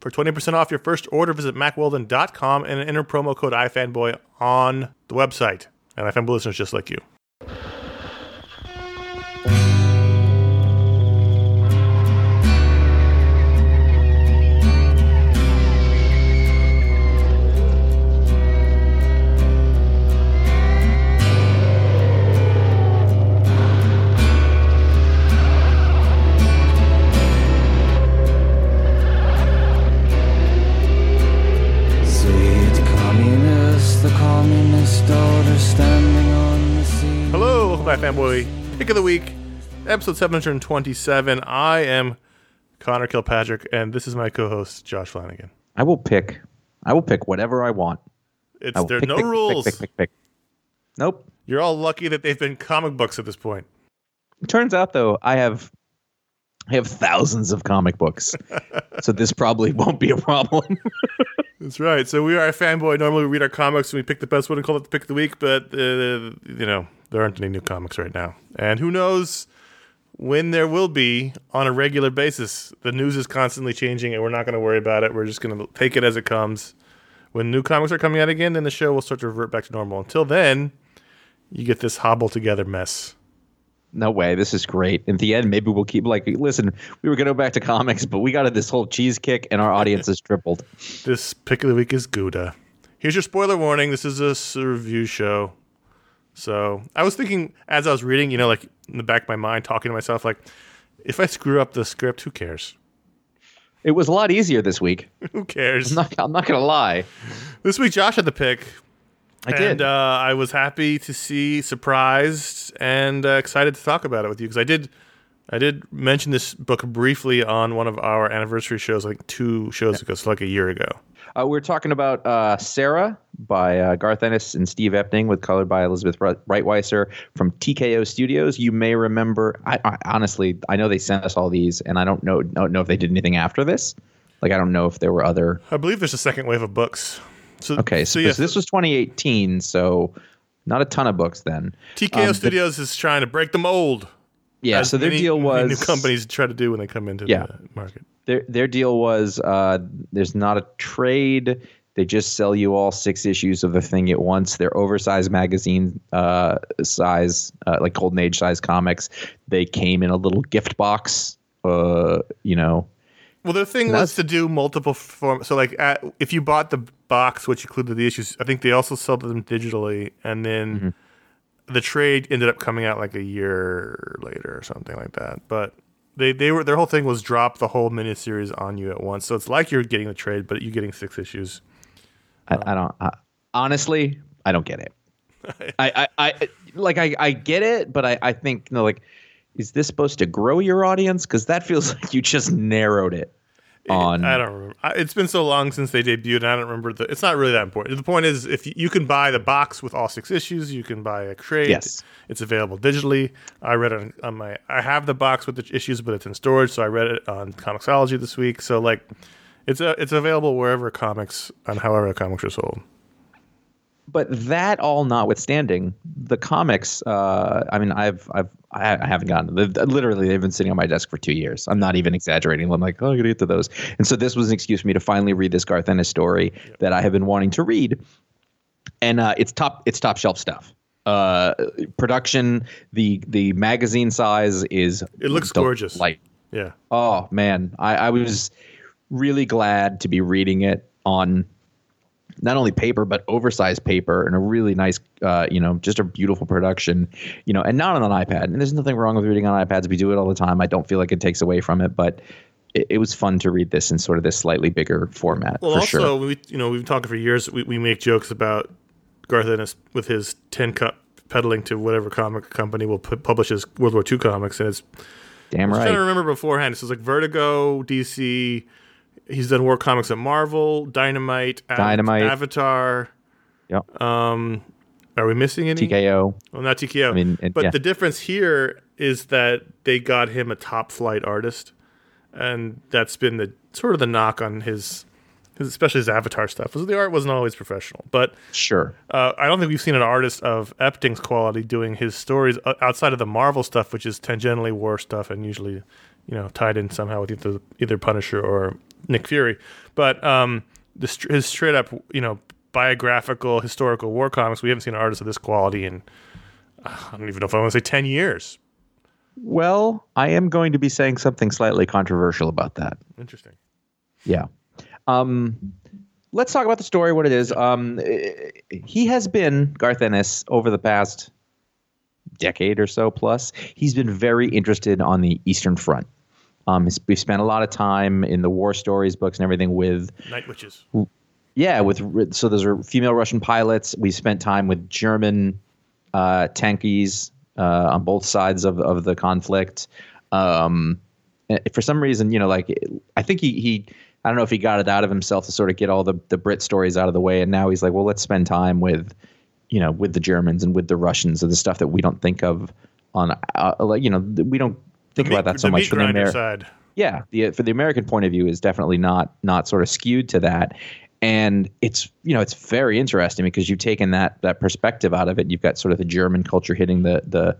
For 20% off your first order, visit mackweldon.com and enter promo code iFanboy on the website. And iFanboy listeners just like you. Pick of the week, episode 727. I am Conor Kilpatrick, and this is my co-host Josh Flanagan. I will pick. I will pick whatever I want. It's I there are pick, no pick, rules. Pick, pick, pick, Nope. You're all lucky that they've been comic books at this point. It Turns out though, I have I have thousands of comic books. so this probably won't be a problem. That's right. So we are iFanboy. Normally we read our comics and we pick the best one and call it the pick of the week, but uh, you know there aren't any new comics right now, and who knows when there will be on a regular basis. The news is constantly changing, and we're not going to worry about it. We're just going to take it as it comes. When new comics are coming out again, then the show will start to revert back to normal. Until then, you get this hobble together mess. No way. This is great. In the end, maybe we'll keep like listen, we were gonna go back to comics, but we got this whole cheese kick and our audience has tripled. This pick of the week is Gouda. here's your spoiler warning. This is a review show. So I was thinking as I was reading, you know, like in the back of my mind, talking to myself, like, if I screw up the script, who cares? It was a lot easier this week. Who cares? I'm not, I'm not gonna lie. This week, Josh had the pick. I and did. uh, I was happy to see, surprised, and uh, excited to talk about it with you because I did, I did mention this book briefly on one of our anniversary shows, like two shows ago, so like a year ago. Uh, we're talking about uh, Sara by uh, Garth Ennis and Steve Epting, with colored by Elizabeth Breitweiser from TKO Studios. You may remember. I, I honestly, I know they sent us all these, and I don't know don't know if they did anything after this. Like I don't know if there were other. I believe there's a second wave of books. So, Okay, so, yes, this was 2018, so not a ton of books then. TKO um, Studios is trying to break the mold. Yeah, so their many- deal was new companies try to do when they come into Yeah. the market. their their deal was uh, there's not a trade. They just sell you all six issues of the thing at once. They're oversized magazine uh, size, uh, like Golden Age size comics. They came in a little gift box. Uh, you know, Well, the thing was to do multiple form. So, like, at, if you bought the box, which included the issues, I think they also sold them digitally, and then Mm-hmm. the trade ended up coming out like a year later or something like that. But they they were their whole thing was drop the whole miniseries on you at once. So it's like you're getting the trade, but you're getting six issues. I, I don't. I, honestly, I don't get it. I, I, I like I, I get it, but I, I think you know, like, is this supposed to grow your audience? Because that feels like you just narrowed it on. I don't remember. It's been so long since they debuted, and I don't remember the. It's not really that important. The point is, if you, you can buy the box with all six issues, you can buy a trade. Yes. it's available digitally. I read it on, on my. I have the box with the issues, but it's in storage, so I read it on Comixology this week. So like, it's a, it's available wherever comics and however comics are sold. But that all notwithstanding, the comics. Uh, I mean, I've I've I haven't gotten. Literally, they've been sitting on my desk for two years. I'm not even exaggerating. I'm like, oh, I gotta get to those. And so this was an excuse for me to finally read this Garth Ennis story that I have been wanting to read, and uh, it's top it's top shelf stuff. Uh, production, the the magazine size is It looks del- gorgeous. Like Yeah, Oh man, I, I was really glad to be reading it on not only paper but oversized paper and a really nice, uh, you know, just a beautiful production, you know, and not on an iPad. And there's nothing wrong with reading on iPads. We do it all the time. I don't feel like it takes away from it, but it, it was fun to read this in sort of this slightly bigger format Well, for also, sure. we you know we've been talking for years. We, we make jokes about Garth Ennis with his tin cup peddling to whatever comic company will pu- publish his World War II comics, and it's Damn I was trying to right. remember beforehand. This is like Vertigo, DC. He's done war comics at Marvel, Dynamite, Dynamite. Avatar. Yep. Um, are we missing any? TKO. Well, not TKO. I mean, it- but yeah. the difference here is that they got him a top flight artist, and that's been the sort of the knock on his, his especially his Avatar stuff. Was the art wasn't always professional, but Sure. uh, I don't think we've seen an artist of Epting's quality doing his stories outside of the Marvel stuff, which is tangentially war stuff and usually, you know, tied in somehow with either either Punisher or Nick Fury. But um, the, his straight up, you know, biographical historical war comics, we haven't seen an artist of this quality in uh, I don't even know if I want to say ten years. Well, I am going to be saying something slightly controversial about that. Interesting. Yeah. Um, let's talk about the story, what it is. Um, he has been, Garth Ennis, over the past decade or so plus, he's been very interested on the Eastern Front. Um, we've spent a lot of time in the war stories books and everything with Night Witches. yeah, with so those are female Russian pilots. We spent time with German uh, tankies uh, on both sides of of the conflict. Um, eh, for some reason, you know, like I think he he I don't know if he got it out of himself to sort of get all the the Brit stories out of the way, and now he's like, well, let's spend time with you know with the Germans and with the Russians and the stuff that we don't think of on uh, like you know we don't think about that so much from the grinder Amer- side. yeah the for the american point of view is definitely not not sort of skewed to that. And it's you know it's very interesting because you've taken that that perspective out of it. You've got sort of the german culture hitting the the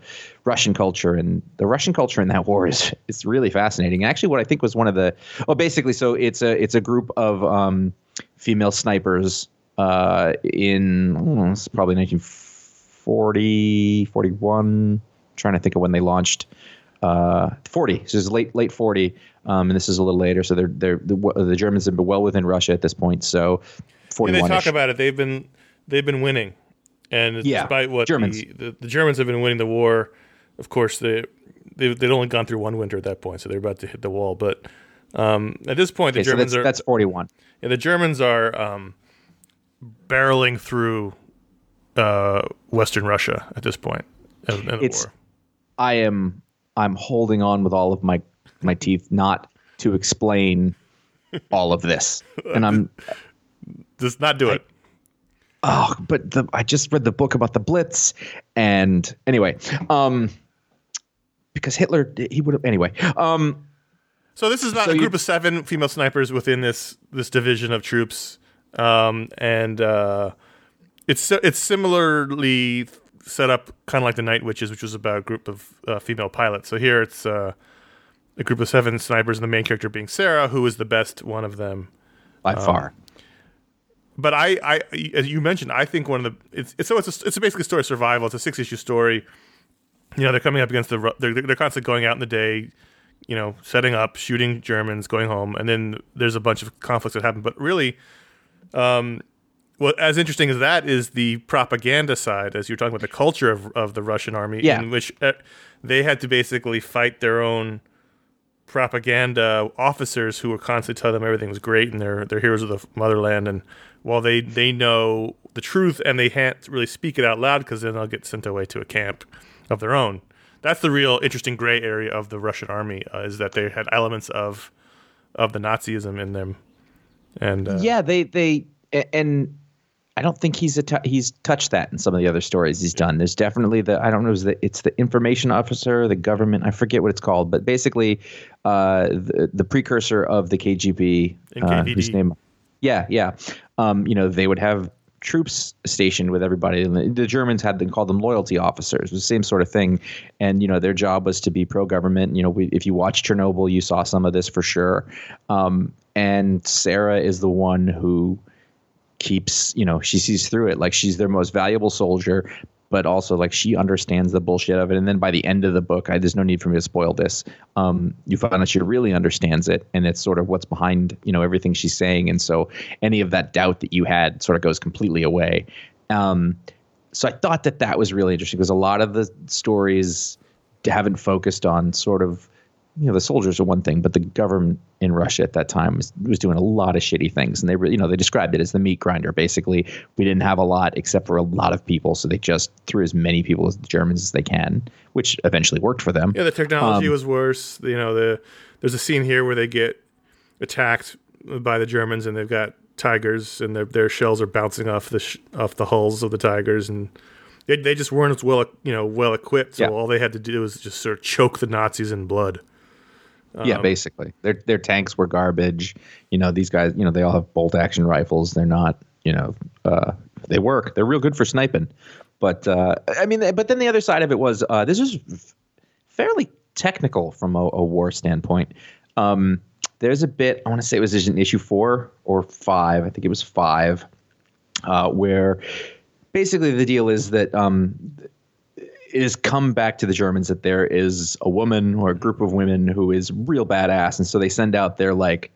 russian culture and the russian culture in that war is is really fascinating. Actually what i think was one of the well basically so it's a it's a group of um female snipers uh in know, it's probably 1940 41 trying to think of when they launched uh, 40. So this is late late 40, um, and this is a little later. So they're they're the, the Germans have been well within Russia at this point. So forty they talk about it. They've been they've been winning, and Yeah, despite what Germans. The, the, the Germans have been winning the war, of course they they they'd only gone through one winter at that point, so they're about to hit the wall. But um, at this point, the okay, so Germans that's are that's forty one. yeah, the Germans are um, barreling through uh, Western Russia at this point in, in the It's- war. I am I'm holding on with all of my my teeth not to explain all of this, and I'm just not do it. oh, but the, I just read the book about the Blitz, and anyway, um, because Hitler he would have anyway, um, So this is not So a you- group of seven female snipers within this this division of troops, um, and uh, it's it's similarly set up kind of like the Night Witches, which was about a group of uh, female pilots. So here it's uh, a group of seven snipers, and the main character being Sara, who is the best one of them. by far. But I, I, as you mentioned, I think one of the it's, it's so it's a, it's basically a story of survival. It's a six issue story. You know, they're coming up against the they're they're constantly going out in the day, you know, setting up, shooting Germans, going home, and then there's a bunch of conflicts that happen. But really, um, well, as interesting as that is the propaganda side, as you're talking about the culture of of the Russian army, Yeah. in which uh, they had to basically fight their own propaganda officers who were constantly telling them everything was great and they're they're heroes of the motherland. And while they they know the truth and they can't really speak it out loud because then they'll get sent away to a camp of their own. That's the real interesting gray area of the Russian army uh, is that they had elements of of the Nazism in them. And uh, yeah, they they and I don't think he's a t- he's touched that in some of the other stories he's done. There's definitely the I don't know is the it's the information officer, the government, I forget what it's called, but basically uh, the the precursor of the KGB, uh, whose name, yeah, yeah, um, you know they would have troops stationed with everybody and the, the germans had them called them loyalty officers. It was the same sort of thing. And you know their job was to be pro-government. You know we, if you watch chernobyl you saw some of this for sure. Um, and sara is the one who keeps you know she sees through it. Like she's their most valuable soldier but also like she understands the bullshit of it. And then by the end of the book I, there's no need for me to spoil this. Um, you find out she really understands it and it's sort of what's behind you know everything she's saying. And so any of that doubt that you had sort of goes completely away. Um, so i thought that that was really interesting because a lot of the stories haven't focused on sort of you know the soldiers are one thing, but the government in Russia at that time was, was doing a lot of shitty things, and they were you know they described it as the meat grinder. Basically, we didn't have a lot except for a lot of people, so they just threw as many people as the Germans as they can, which eventually worked for them. Yeah, the technology Um, was worse. You know, the there's a scene here where they get attacked by the Germans, and they've got tigers, and their their shells are bouncing off the sh- off the hulls of the tigers, and they they just weren't as well you know well equipped. So Yeah. all they had to do was just sort of choke the Nazis in blood. Yeah, Um, basically, their their tanks were garbage. You know, these guys, you know, they all have bolt action rifles. They're not, you know, uh, they work. They're real good for sniping. But uh, I mean, but then the other side of it was uh, this is fairly technical from a, a war standpoint. Um, there's a bit I want to say it was in issue four or five. I think it was five, uh, where basically the deal is that um, it has come back to the Germans that there is a woman or a group of women who is real badass, and so they send out their like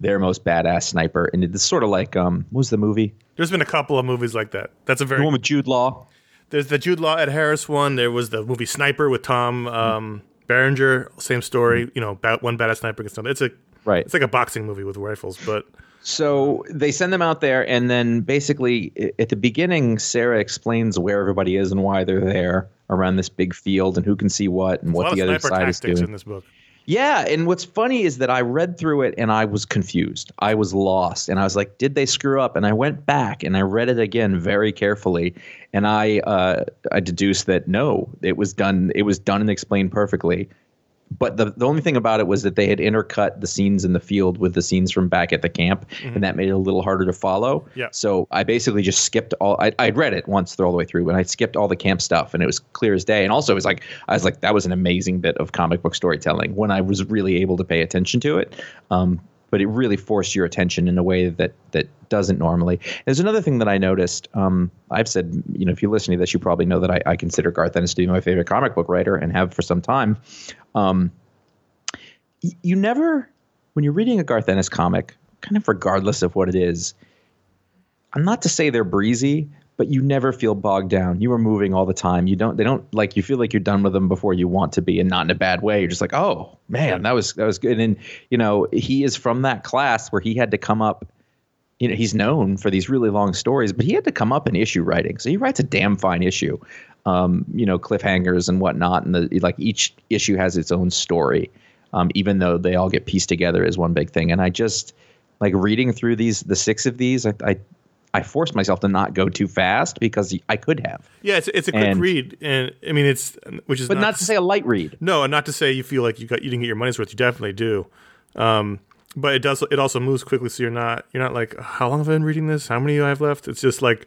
their most badass sniper, and it's sort of like um, what was the movie? There's been a couple of movies like that. That's a The very one with Jude Law. there's the Jude Law Ed Harris one. There was the movie Sniper with Tom um, Berenger. Same story. You know, about one badass sniper gets another. It's a Right. It's like a boxing movie with rifles, but So they send them out there, and then basically at the beginning, Sara explains where everybody is and why they're there around this big field and who can see what and what the other side is doing. in this book. Yeah, and what's funny is that I read through it and I was confused. I was lost, and I was like, "Did they screw up?" And I went back and I read it again very carefully, and I uh, I deduced that no, it was done. It was done and explained perfectly. But the the only thing about it was that they had intercut the scenes in the field with the scenes from back at the camp, and that made it a little harder to follow. Yeah. So I basically just skipped all. I I'd read it once through all the way through, and I skipped all the camp stuff, and it was clear as day. And also, it was like I was like, that was an amazing bit of comic book storytelling when I was really able to pay attention to it. Um, but it really forced your attention in a way that that doesn't normally. There's another thing that I noticed. Um, I've said, you know, if you listen to this, you probably know that I, I consider Garth Ennis to be my favorite comic book writer and have for some time. Um, you never, when you're reading a Garth Ennis comic, kind of regardless of what it is, I'm not to say they're breezy, but you never feel bogged down. You are moving all the time. You don't. They don't like. You feel like you're done with them before you want to be, and not in a bad way. You're just like, oh man, that was that was good. And you know, he is from that class where he had to come up. You know, he's known for these really long stories, but he had to come up in issue writing. So he writes a damn fine issue. Um, you know, cliffhangers and whatnot, and the like. Each issue has its own story, um, even though they all get pieced together as one big thing. And I just like reading through these, the six of these. I, I I forced myself to not go too fast because I could have. Yeah, it's it's a quick And- read, and I mean it's which is But not to say a light read. no, and not to say you feel like you got you didn't get your money's worth. You definitely do. Um, but it does it also moves quickly, so you're not you're not like how long have I been reading this? How many do I have left? It's just like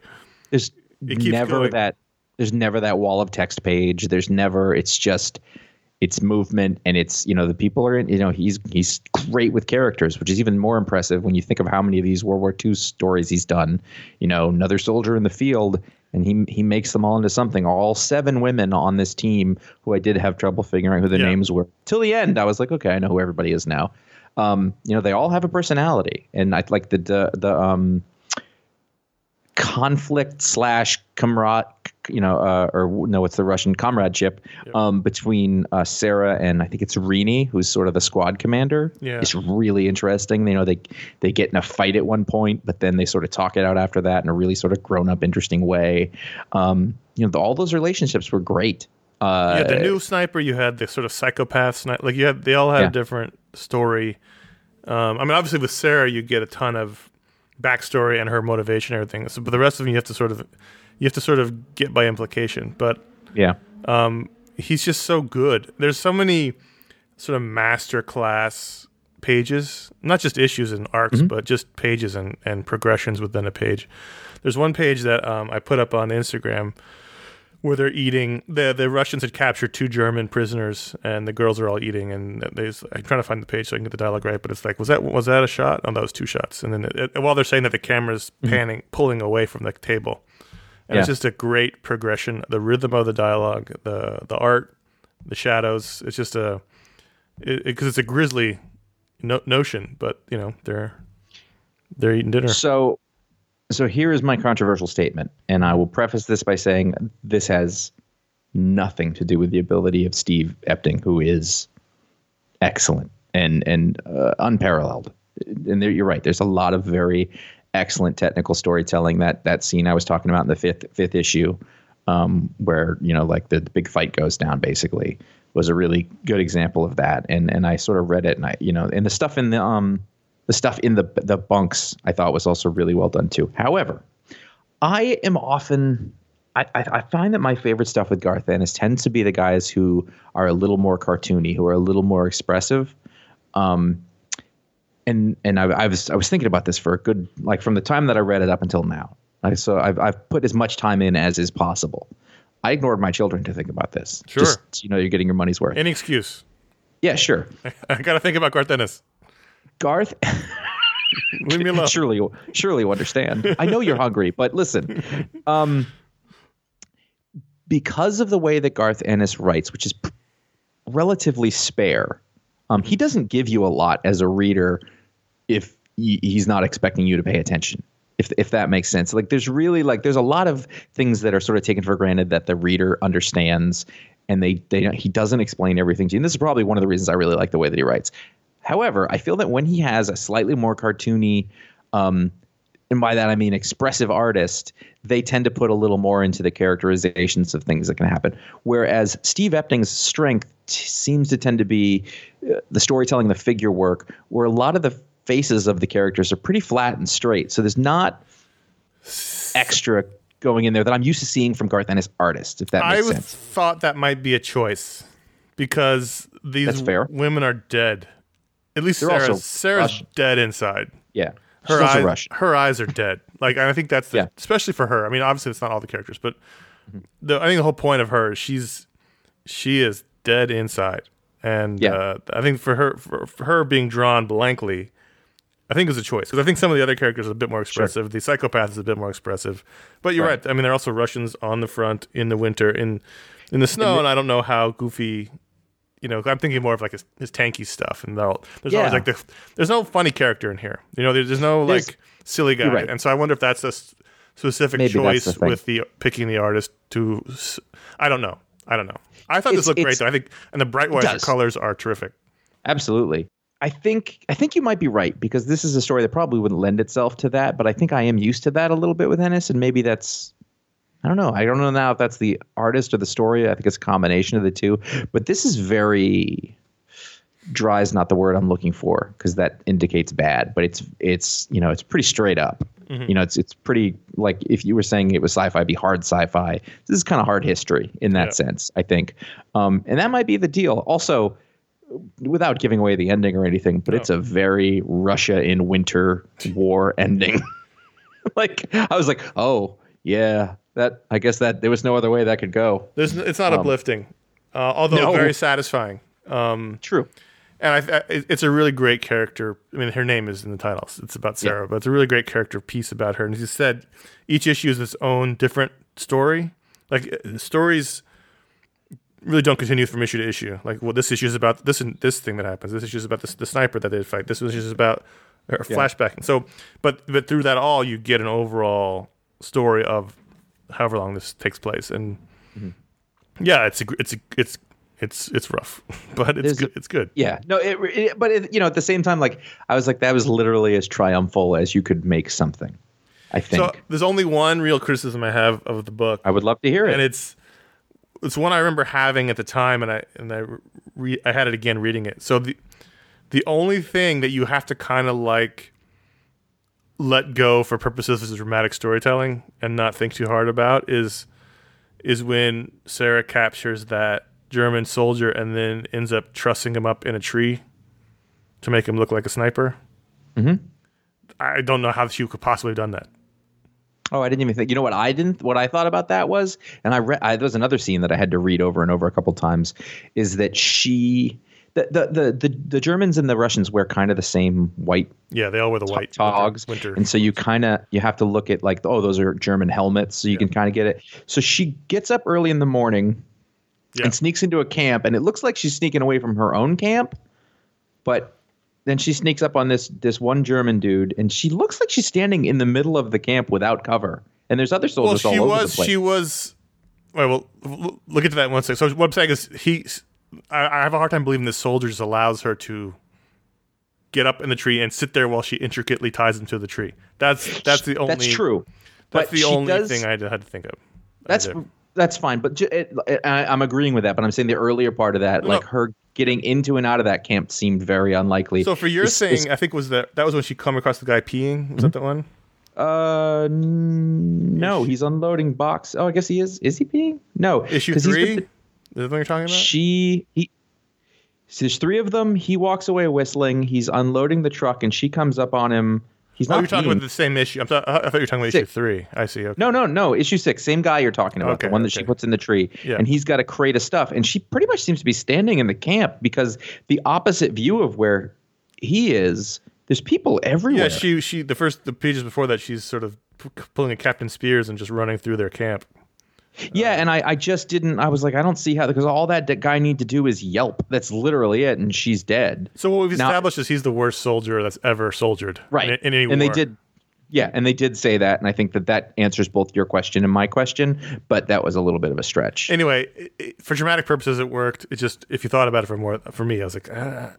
There's It keeps never going. that there's never that wall of text page. There's never it's just it's movement and it's you know the people are in you know he's he's great with characters which is even more impressive when you think of how many of these World War II stories he's done. You know another soldier in the field and he he makes them all into something. All seven women on this team who I did have trouble figuring out who the Yeah. names were. Till the end I was like okay I know who everybody is now. Um you know they all have a personality. And I like the the, the um conflict slash comrade, you know, uh, or no, it's the Russian comradeship um, between uh, Sara and I think it's Rini, who's sort of the squad commander. Yeah. it's really interesting. You know, they they get in a fight at one point, but then they sort of talk it out after that in a really sort of grown up, interesting way. Um, you know, the, all those relationships were great. Uh, you had the new sniper, you had the sort of psychopath sniper. Like you had, they all had Yeah. a different story. Um, I mean, obviously with Sara, you get a ton of backstory and her motivation, and everything. So, but the rest of them, you have to sort of, you have to sort of get by implication. But yeah, he's just so good. There's so many sort of master class pages, not just issues and arcs, but just pages and, and progressions within a page. There's one page that um, I put up on Instagram where they're eating. the The Russians had captured two German prisoners, and the girls are all eating. And there's I'm trying to find the page so I can get the dialogue right, but it's like, was that was that a shot? Oh, that was two shots. And then it, it- while they're saying that the camera's mm-hmm. panning, pulling away from the table, and it's just a great progression. The rhythm of the dialogue, the the art, the shadows. It's just a because it's a grisly no- notion, but you know they're they're eating dinner. So, so here is my controversial statement, and I will preface this by saying this has nothing to do with the ability of Steve Epting, who is excellent and and uh, unparalleled. And there, you're right. There's a lot of very excellent technical storytelling. That that scene I was talking about in the fifth fifth issue, um, where you know like the, the big fight goes down, basically was a really good example of that. And and I sort of read it, and I you know, and the stuff in the um the stuff in the the bunks I thought was also really well done too. However, I am often I, I, find that my favorite stuff with Garth Ennis tends to be the guys who are a little more cartoony, who are a little more expressive. Um, and and I, I was I was thinking about this for a good like from the time that I read it up until now. I, so I've I've put as much time in as is possible. I ignored my children to think about this. Sure. Just, you know, you're getting your money's worth. Any excuse. yeah, sure. I gotta think about Garth Ennis. Garth Leave me alone. surely surely you understand. I know you're hungry, but listen. Um because of the way that Garth Ennis writes, which is p- relatively spare, um, he doesn't give you a lot as a reader if he- he's not expecting you to pay attention. If, if that makes sense. Like there's really like there's a lot of things that are sort of taken for granted that the reader understands and they they he doesn't explain everything to you. And this is probably one of the reasons I really like the way that he writes. However, I feel that when he has a slightly more cartoony um, and by that I mean expressive artist, they tend to put a little more into the characterizations of things that can happen. Whereas Steve Epting's strength t- seems to tend to be uh, the storytelling, the figure work, where a lot of the faces of the characters are pretty flat and straight. So there's not extra going in there that I'm used to seeing from Garth Ennis artists, if that I makes would sense. thought that might be a choice because these fair. women are dead. At least They're Sara's, Sara's Russian. dead inside. Yeah. Her eyes, Russian. her eyes are dead. Like I think that's the, Yeah. especially for her. I mean, obviously it's not all the characters, but the I think the whole point of her is she's she is dead inside, and Yeah. uh, I think for her for, for her being drawn blankly, I think is a choice because I think some of the other characters are a bit more expressive. The psychopath is a bit more expressive, but you're right. Right. I mean, there are also Russians on the front in the winter in in the snow, and I don't know how goofy. You know, I'm thinking more of like his, his tanky stuff, and there's always like the there's no funny character in here. You know, there's, there's no There's- like silly guy. Right. And so I wonder if that's a specific Maybe choice the with the picking the artist to. I don't know. I don't know. I thought It's- this looked great though. I think and the bright white colors are terrific. Absolutely. I think I think you might be right because this is a story that probably wouldn't lend itself to that, but I think I am used to that a little bit with Ennis, and maybe that's I don't know. I don't know now if that's the artist or the story. I think it's a combination of the two. But this is very dry is not the word I'm looking for because that indicates bad. But it's it's you know it's pretty straight up. You know it's it's pretty like if you were saying it was sci-fi, it'd be hard sci-fi. This is kind of hard history in that Yeah. sense. I think, um, and that might be the deal. Also, without giving away the ending or anything, but it's a very Russia in winter war ending. like I was like, oh yeah, that I guess that there was no other way that could go. There's it's not uplifting, uh, although Um, no. very satisfying. Um, True. and I, I, it's a really great character. I mean, her name is in the title. It's about Sara, but it's a really great character piece about her. And as you said, each issue is its own different story. Like uh, stories really don't continue from issue to issue. Like, well, this issue is about this and this thing that happens. This issue is about this, the sniper that they fight. This issue is about a flashback. And so, but but through that all, you get an overall story of however long this takes place. And mm-hmm. yeah, it's a, it's a, it's it's it's rough, but it's There's a- good. It's good. Yeah. No. It, it, but it, you know, at the same time, like I was like, that was literally as triumphal as you could make something. I think. So there's only one real criticism I have of the book, I would love to hear it. and it's it's one I remember having at the time, and I and I re- I had it again reading it. So the the only thing that you have to kind of like let go for purposes of dramatic storytelling and not think too hard about is is when Sara captures that German soldier and then ends up trussing him up in a tree to make him look like a sniper. Mm-hmm. I don't know how she could possibly have done that. Oh, I didn't even think. You know what I didn't. What I thought about that was, and I read. There was another scene that I had to read over and over a couple times. Is that she? The, the the the the Germans and the Russians wear kind of the same white Yeah, they all wear the white togs, winter. and so you kind of you have to look at like oh those are German helmets, so you can kind of get it. So she gets up early in the morning Yeah. and sneaks into a camp, and it looks like she's sneaking away from her own camp, but then she sneaks up on this this one German dude, and she looks like she's standing in the middle of the camp without cover. And there's other well, soldiers she all over was. the place. She was. Well, well, look into that in one second. So what I'm saying is, he. I, I have a hard time believing this soldier just allows her to get up in the tree and sit there while she intricately ties him to the tree. That's that's the only. That's true. That's but the only does- thing I had to, think of. That's that's fine, but it, it, I, I'm agreeing with that. But I'm saying the earlier part of that, like her getting into and out of that camp, seemed very unlikely. So for your It's- saying, it's- I think was that that was when she come across the guy peeing. Was that the one? uh, no, he's unloading box. Oh, I guess he is. Is he peeing? No, Issue 'cause he's with three. the- Is that what you're talking about? she he. So there's three of them. He walks away whistling. He's unloading the truck, and she comes up on him. He's oh, not you're talking about the same issue. I'm th- I thought you were talking about issue three. I see. Okay. No, no, no. Issue six, same guy you're talking about, Okay, the one that she puts in the tree, Yeah. and he's got a crate of stuff, and she pretty much seems to be standing in the camp because the opposite view of where he is, there's people everywhere. Yeah, she she the first the pages before that she's sort of p- pulling a Captain Speirs and just running through their camp. Yeah, and I, I just didn't. I was like, I don't see how because all that d- guy need to do is yelp. That's literally it, and she's dead. So what we've Now- established is he's the worst soldier that's ever soldiered. Right, In, in any and they did. Yeah, and they did say that, and I think that that answers both your question and my question, but that was a little bit of a stretch. Anyway, it, it- for dramatic purposes, it worked. It just if you thought about it for more for me, I was like, ah,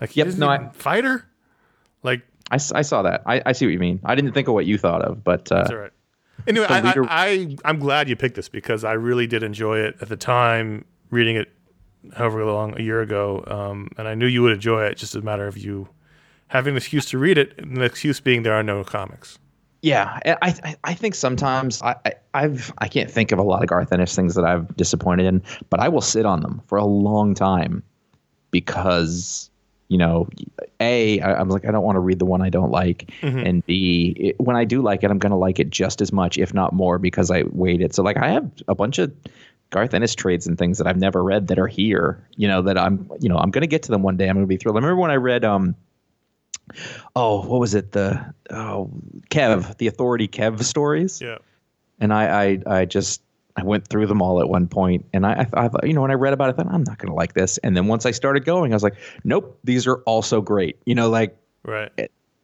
like Yep, no, I- fighter. Like I saw that. I, I see what you mean. I didn't think of what you thought of, but uh, That's all right. Anyway, I, leader- I, I I'm glad you picked this because I really did enjoy it at the time reading it, however long a year ago, um, and I knew you would enjoy it. Just as a matter of you having an excuse to read it, and the excuse being there are no comics. Yeah, I I- I think sometimes I, I I've I can't think of a lot of Garth Ennis things that I've disappointed in, but I will sit on them for a long time because you know, a I, I'm like I don't want to read the one I don't like, and b it, when I do like it, I'm going to like it just as much, if not more, because I waited. So like I have a bunch of Garth Ennis trades and things that I've never read that are here. You know that I'm you know I'm going to get to them one day. I'm going to be thrilled. I remember when I read um oh what was it the oh Kev the Authority Kev stories Yeah. and I, I I just I went through them all at one point, and I, I, I thought, you know, when I read about it, I thought I'm not going to like this. And then once I started going, I was like, nope, these are also great. You know, like Right.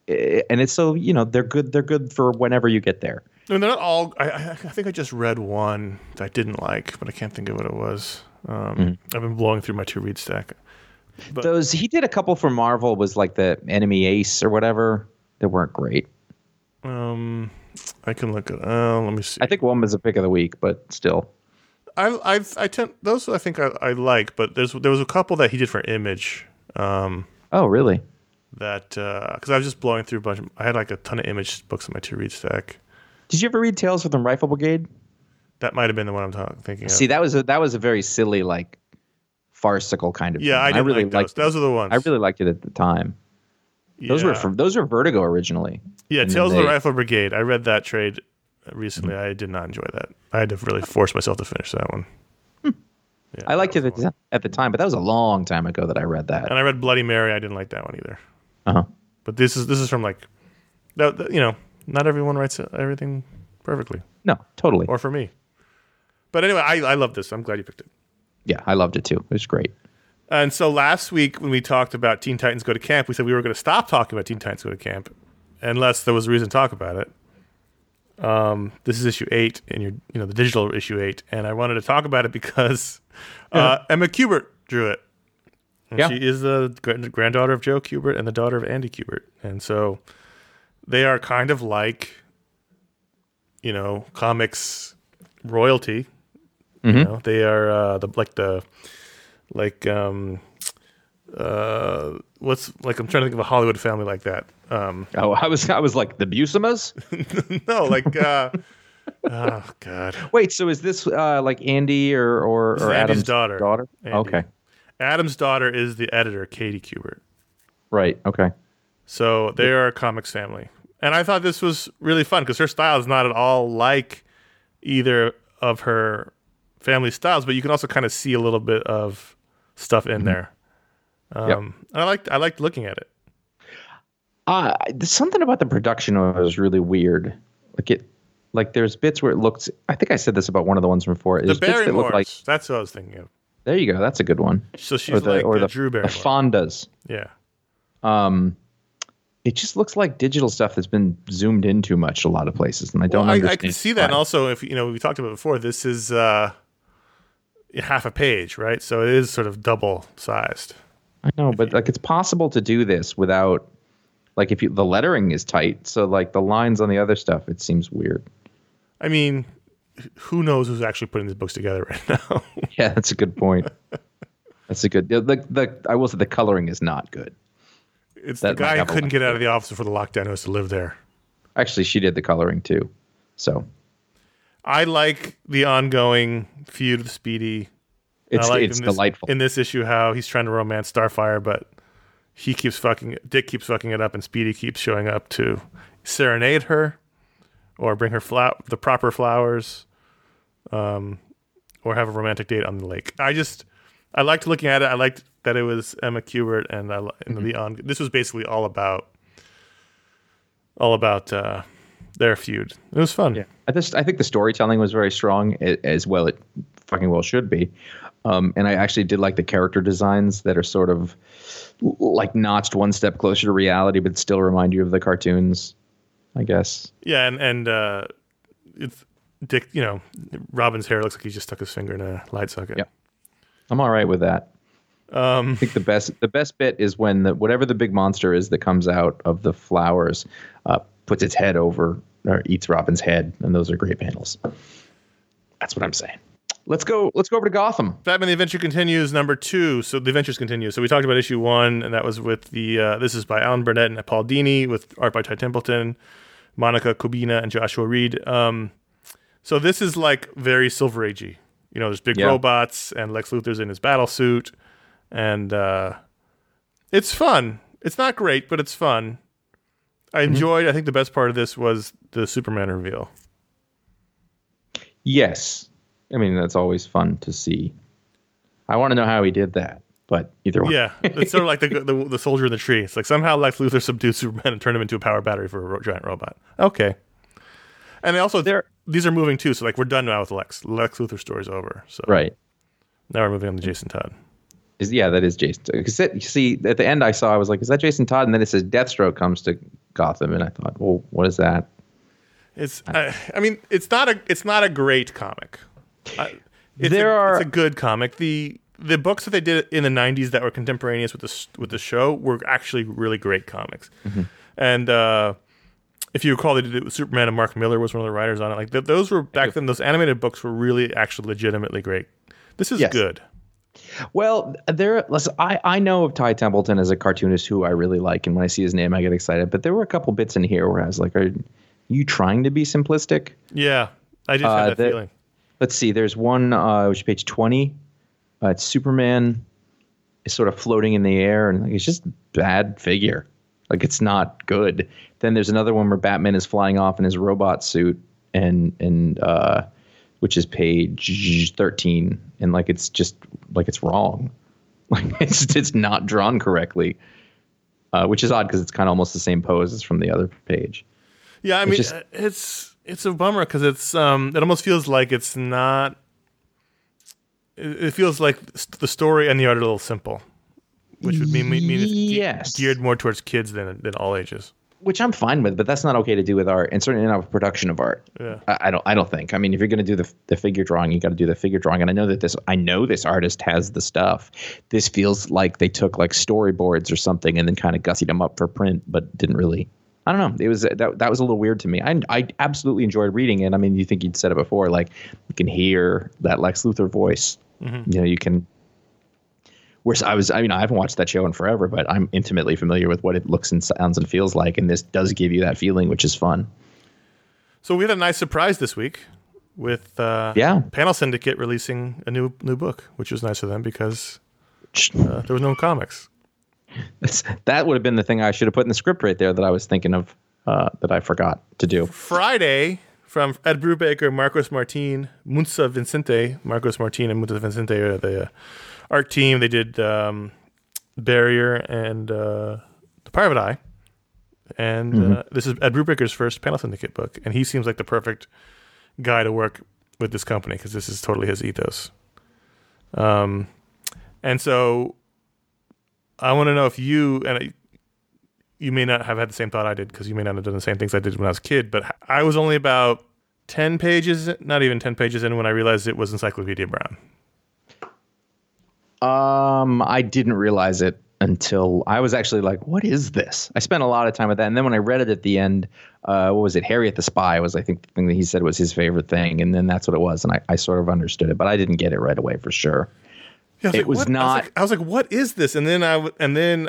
eh, and it's so you know they're good. They're good for whenever you get there. I mean, they're not all. I, I, I think I just read one that I didn't like, but I can't think of what it was. Um, I've been blowing through my two read stack. But- Those he did a couple for Marvel was like the Enemy Ace or whatever. They weren't great. Um, I can look at. Uh, let me see. I think one was a pick of the week, but still. I I I tend those. I think I, I like, but there's there was a couple that he did for Image. Um, Oh, really? that because I was just blowing through a bunch. Of, I had like a ton of Image books in my two read stack. Did you ever read Tales from the Rifle Brigade? That might have been the one I'm talking thinking of. See, that was a that was a very silly, like farcical kind of. yeah, I thing. didn't really like those. liked. Those are the ones. I really liked it at the time. Those yeah. were from those were Vertigo originally. Yeah, And Tales of the they- Rifle Brigade. I read that trade recently. I did not enjoy that. I had to really force myself to finish that one. Yeah, I liked it at the, at the time, but that was a long time ago that I read that. And I read Bloody Mary. I didn't like that one either. Uh huh. But this is this is from like, you know, not everyone writes everything perfectly, No, totally. or for me. But anyway, I I love this. I'm glad you picked it. yeah, I loved it too. It was great. And so last week when we talked about Teen Titans Go to Camp, we said we were going to stop talking about Teen Titans Go to Camp, unless there was a reason to talk about it. Um, this is issue eight, and your you know the digital issue eight, and I wanted to talk about it because uh, Emma Kubert drew it. Yeah. she is the granddaughter of Joe Kubert and the daughter of Andy Kubert, and so they are kind of like, you know, comics royalty. You know, they are uh, the like the like um uh what's like I'm trying to think of a Hollywood family like that. Um Oh, I was I was like the Busimas. no, like uh oh god. Wait, so is this uh, like Andy or or, or Adam's daughter. Daughter. Andy. Okay. Adam's daughter is the editor, Katie Kubert. Right. Okay. So they are a comics family. And I thought this was really fun because her style is not at all like either of her family styles, but you can also kind of see a little bit of stuff in there. Um, Yep. and I liked I liked looking at it. Uh, something about the production was really weird. Like it, like there's bits where it looks. I think I said this about one of the ones before. The bits that look like. that's what I was thinking of. There you go. That's a good one. So she's or the like or the, Drew the Fondas. yeah. Um, it just looks like digital stuff that's been zoomed in too much a lot of places, and I don't Well, I. I can see that. And also, if you know, we talked about it before, this is uh, half a page, right? So it is sort of double sized. I know, but like it's possible to do this without, like, if you the lettering is tight, so like the lines on the other stuff, it seems weird. I mean, who knows who's actually putting these books together right now? Yeah, that's a good point. that's a good. The, the I will say the coloring is not good. it's That the guy who couldn't get out of the office before the lockdown who has to live there. Actually, she did the coloring too. So I like the ongoing feud with Speedy. it's like it's in this, delightful. in this issue how he's trying to romance Starfire, but he keeps fucking Dick keeps fucking it up, and Speedy keeps showing up to serenade her or bring her flower the proper flowers, um, or have a romantic date on the lake. I just I liked looking at it. I liked that it was Emma Kubert and I and the on. This was basically all about all about uh, their feud. It was fun. Yeah, I just I think the storytelling was very strong as well. It fucking well should be, um, and I actually did like the character designs that are sort of like notched one step closer to reality, but still remind you of the cartoons. I guess. Yeah, and and uh, it's Dick. You know, Robin's hair looks like he just stuck his finger in a light socket. Yep. I'm all right with that. Um, I think the best the best bit is when the whatever the big monster is that comes out of the flowers uh, puts its head over or eats Robin's head, and those are great panels. That's what I'm saying. Let's go. Let's go over to Gotham. Batman: The Adventure continues. Number two. So the adventures continue. So we talked about issue one, and that was with the. Uh, this is by Alan Burnett and Paul Dini with art by Ty Templeton, Monica Kubina, and Joshua Reed. Um, so this is like very Silver Agey. You know, there's big Yeah. robots, and Lex Luthor's in his battle suit, and uh, it's fun. It's not great, but it's fun. I mm-hmm. enjoyed. I think the best part of this was the Superman reveal. Yes, I mean that's always fun to see. I want to know how he did that, but either way. Yeah, it's sort of like the, the the soldier in the tree. It's like somehow Lex Luthor subdued Superman and turned him into a power battery for a ro- giant robot. Okay, and they also There- these are moving too. So like we're done now with Lex. Lex Luthor story's over. So Right. now we're moving on to Jason Todd. Is yeah, that is Jason. Because you see, at the end, I saw I was like, "Is that Jason Todd?" And then it says Deathstroke comes to Gotham, and I thought, well, what is that? It's. I, I mean, it's not a. It's not a great comic. I, There a, are- It's a good comic. The the books that they did in the '90s that were contemporaneous with the with the show were actually really great comics. Mm-hmm. And uh, if you recall, they did it with Superman, and Mark Millar was one of the writers on it. Like th- those were back then. Those animated books were really actually legitimately great. This is Yes. good. Well, there. Listen, I I know of Ty Templeton as a cartoonist who I really like, and when I see his name, I get excited. But there were a couple bits in here where I was like, "Are you trying to be simplistic?" Yeah, I just Uh, had that feeling. Let's see. There's one, uh, which is page twenty. Uh, it's Superman is sort of floating in the air, and like, it's just bad figure. Like it's not good. Then there's another one where Batman is flying off in his robot suit, and and uh, which is page thirteen, and like it's just like it's wrong. Like it's it's not drawn correctly, uh, which is odd because it's kind of almost the same pose as from the other page. Yeah, I mean, just- uh, it's it's a bummer because it's um, it almost feels like it's not. It, it feels like the story and the art are a little simple, which would mean, mean it's Yes. geared more towards kids than than all ages. Which I'm fine with, but that's not okay to do with art, and certainly not with production of art. Yeah. I, I don't. I don't think. I mean, if you're going to do the the figure drawing, you got to do the figure drawing. And I know that this. I know this artist has the stuff. This feels like they took like storyboards or something and then kind of gussied them up for print, but didn't really. I don't know. It was that that was a little weird to me. I I absolutely enjoyed reading it. I mean, you think you'd said it before. Like you can hear that Lex Luthor voice. Mm-hmm. You know, you can Whereas I was, I mean, I haven't watched that show in forever, but I'm intimately familiar with what it looks and sounds and feels like, and this does give you that feeling, which is fun. So we had a nice surprise this week with uh, Yeah. Panel Syndicate releasing a new new book, which was nice of them because uh, there was no comics. It's, that would have been the thing I should have put in the script right there that I was thinking of uh, that I forgot to do. Friday from Ed Brubaker, Marcos Martin, Muntsa Vicente. Marcos Martin and Muntsa Vicente are the uh, art team. They did um, Barrier and uh, The Private Eye. And uh, this is Ed Brubaker's first Panel Syndicate book. And he seems like the perfect guy to work with this company because this is totally his ethos. Um, and so I want to know if you, and I, you may not have had the same thought I did because you may not have done the same things I did when I was a kid, but I was only about 10 pages, not even 10 pages in when I realized it was Encyclopedia Brown. Um, I didn't realize it until I was actually like, "What is this?" I spent a lot of time with that, and then when I read it at the end, uh, what was it? Harriet the Spy was, I think, the thing that he said was his favorite thing, and then that's what it was, and I, I sort of understood it, but I didn't get it right away for sure. Yeah, I It was "What?" I not- like, I was like, "What is this?" And then I w- and then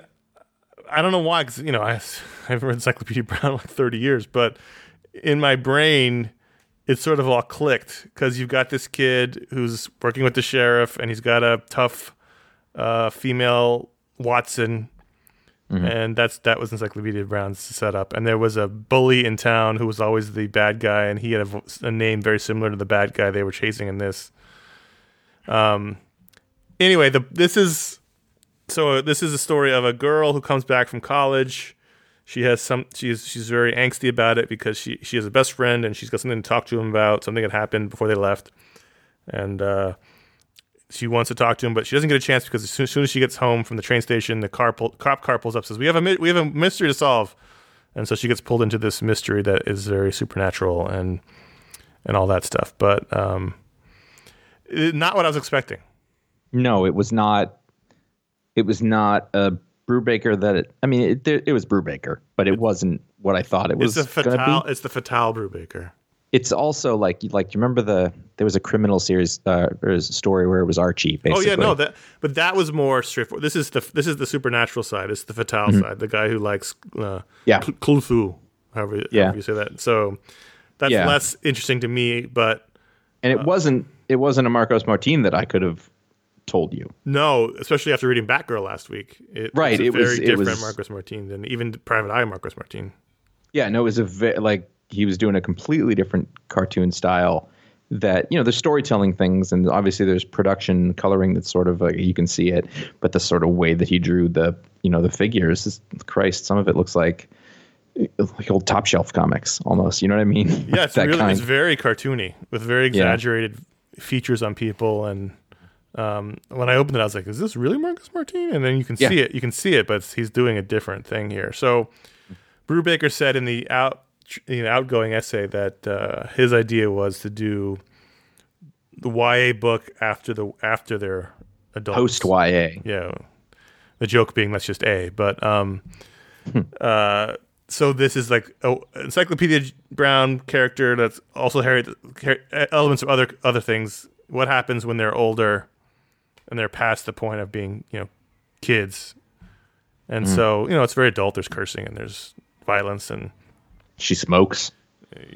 I don't know why because you know I I've read Encyclopedia Brown like thirty years, but in my brain it sort of all clicked because you've got this kid who's working with the sheriff and he's got a tough uh, female Watson. And that's that was Encyclopedia Brown's setup. And there was a bully in town who was always the bad guy, and he had a, a name very similar to the bad guy they were chasing in this. Um, anyway, the this is so this is a story of a girl who comes back from college. She has some she's she's very angsty about it because she she has a best friend and she's got something to talk to him about, something that happened before they left. And uh she wants to talk to him, but she doesn't get a chance because as soon, as soon as she gets home from the train station, the car pull, cop car pulls up, says, "We have a we have a mystery to solve," and so she gets pulled into this mystery that is very supernatural and and all that stuff. But um, it- not what I was expecting. No, it was not. It was not a Brubaker that. It, I mean, it, it was Brubaker, but it wasn't what I thought it was It's the be. It's the fatale Brubaker. It's also like like you remember the there was a criminal series uh, or a story where it was Archie. Oh yeah, no, that but that was more straightforward. This is the this is the supernatural side. It's the fatale side. The guy who likes uh, Mm-hmm. Yeah. Cl- Cthulhu, however, Yeah. however you say that. So that's Yeah. less interesting to me. But and it wasn't it wasn't a Marcos Martin that I could have told you. no, especially after reading Batgirl last week, it, Right, a it very was- it different was- Marcos Martin than even Private Eye Marcos Martin. Yeah, no, it was a ve- like he was doing a completely different cartoon style. That you know, there's storytelling things, and obviously there's production coloring that's sort of like you can see it, but the sort of way that he drew the you know the figures, is- Christ, some of it looks like like old top shelf comics almost. You know what I mean? Yeah, it's really kind. it's very cartoony with very exaggerated features on people and. Um, when I opened it, I was like, "Is this really Marcos Martin?" And then you can Yeah. see it. You can see it, but he's doing a different thing here. So, Brubaker said in the out you know, outgoing essay that uh, his idea was to do the YA book after the after their adults. Post YA. Yeah. The joke being that's just A, but um, uh, so this is like a Encyclopedia Brown character that's also Harriet elements of other other things. What happens when they're older and they're past the point of being you know kids, and so you know it's very adult. There's cursing and there's violence and She smokes.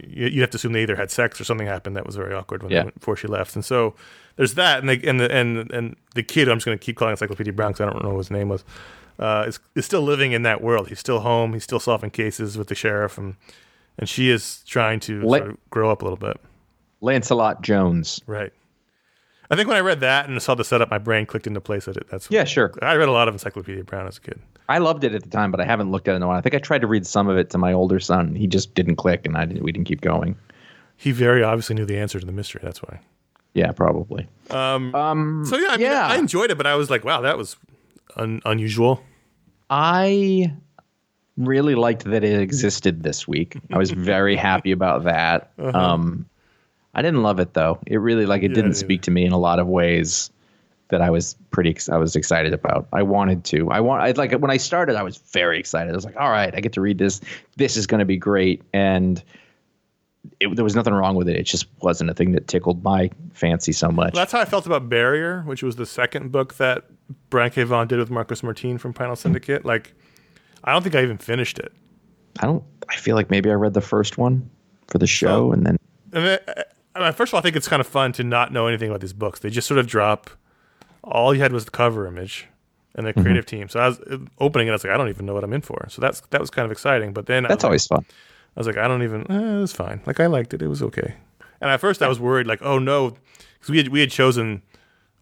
you, you have to assume they either had sex or something happened that was very awkward when Yeah. went, before she left. And so there's that, and the and the and, and the kid I'm just going to keep calling Encyclopedia Brown because I don't know what his name was. Uh, is is still living in that world. He's still home. He's still solving cases with the sheriff, and and she is trying to sort of grow up a little bit. Lancelot Jones. Right. I think when I read that and saw the setup, my brain clicked into place that it. That's Yeah, sure. I read a lot of Encyclopedia Brown as a kid. I loved it at the time, but I haven't looked at it in a while. I think I tried to read some of it to my older son. He just didn't click, and I didn't. We didn't keep going. He very obviously knew the answer to the mystery. That's why. Yeah, probably. Um, Um, so yeah, I mean, yeah. I enjoyed it, but I was like, wow, that was un- unusual. I really liked that it existed this week. I was very happy about that. Um, I didn't love it though. It really like it Yeah, didn't speak to me in a lot of ways that I was pretty I was excited about. I wanted to. I want I like when I started I was very excited. I was like, "All right, I get to read this. This is going to be great." And it, there was nothing wrong with it. It just wasn't a thing that tickled my fancy so much. Well, that's how I felt about Barrier, which was the second book that Brian K. Vaughan did with Marcos Martin from Panel Syndicate. Like, I don't think I even finished it. I don't I feel like maybe I read the first one for the show and then And then, uh, I mean, first of all, I think it's kind of fun to not know anything about these books. They just sort of drop. All you had was the cover image and Mm-hmm. the creative team. So I was uh, opening it. I was like, I don't even know what I'm in for. So that's that was kind of exciting. But then that's like- always fun. I was like, I don't even. Eh, it was fine. Like I liked it. It was okay. And at first, I was worried, like, oh no, because we had we had chosen,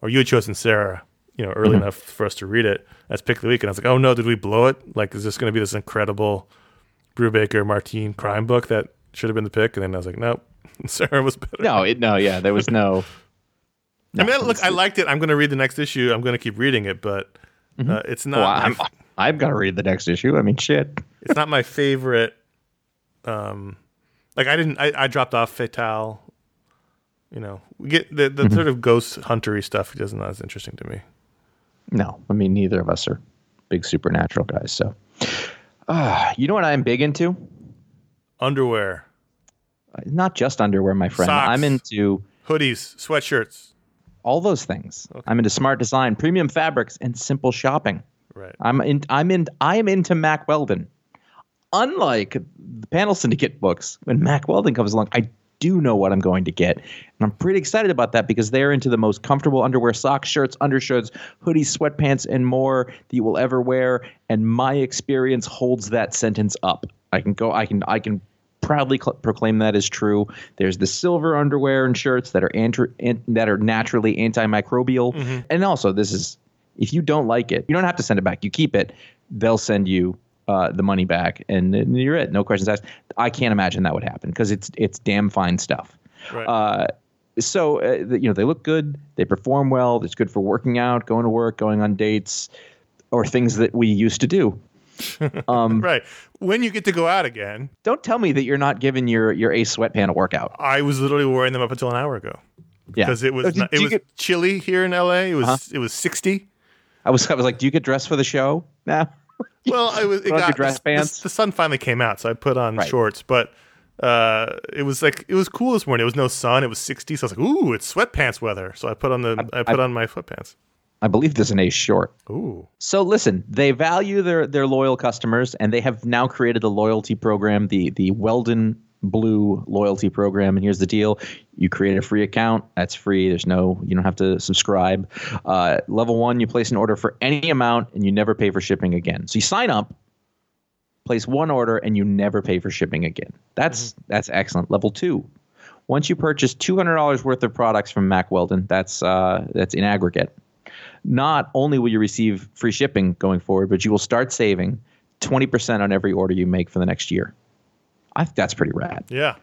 or you had chosen Sara, you know, early enough for us to read it as pick of the week. And I was like, oh no, did we blow it? Like, is this going to be this incredible Brubaker Martin crime book that should have been the pick? And then I was like, nope, Sara was better. No, it, no, yeah, there was no. I mean, look, I liked it. I'm going to read the next issue. I'm going to keep reading it, but uh, it's not. Well, I'm, my, I've got to read the next issue. I mean, shit. it's not my favorite. Um, like I didn't. I, I dropped off Fatale. You know, we get the the sort of ghost huntery stuff does not as interesting to me. No, I mean, neither of us are big supernatural guys. So, uh, you know what I'm big into? Underwear, Not just underwear, my friend. Socks. I'm into hoodies, sweatshirts. All those things. I'm into smart design, premium fabrics, and simple shopping. Right. I'm in. I'm in. I am into Mack Weldon. Unlike the Panel Syndicate books, when Mack Weldon comes along, I do know what I'm going to get, and I'm pretty excited about that because they're into the most comfortable underwear, socks, shirts, undershirts, hoodies, sweatpants, and more that you will ever wear. And my experience holds that sentence up. I can go. I can. I can proudly cl- proclaim that is true. There's the silver underwear and shirts that are antri- an- that are naturally antimicrobial, and also this is if you don't like it, you don't have to send it back. You keep it. They'll send you uh, the money back, and, then you're it. No questions asked. I can't imagine that would happen because it's it's damn fine stuff. Right. Uh, so uh, the- you know they look good, they perform well. It's good for working out, going to work, going on dates, or things that we used to do. Um, right. When you get to go out again, Don't tell me that you're not giving your your Ace sweatpant a workout. I was literally wearing them up until an hour ago Yeah, because it was Oh, did not- it you was get- chilly here in LA. It was Uh-huh. it was sixty. I was I was like, do you get dressed for the show now? Well, I was. It Put your got, dress the, pants? The, the sun finally came out, so I put on Right. shorts. But uh, it was like it was cool this morning. It was no sun. It was sixty. So I was like, "Ooh, it's sweatpants weather." So I put on the I, put on my sweatpants. I believe there's an Ace short. Ooh, So listen, they value their their loyal customers, and they have now created a loyalty program, the the Weldon Blue loyalty program. And here's the deal: you create a free account. That's free. There's no you don't have to subscribe. Uh, level one, you place an order for any amount, and you never pay for shipping again. So you sign up, place one order, and you never pay for shipping again. That's that's excellent. Level two. Once you purchase two hundred dollars worth of products from Mack Weldon, that's uh, that's in aggregate not only will you receive free shipping going forward, but you will start saving 20% on every order you make for the next year. I think that's pretty rad. yeah.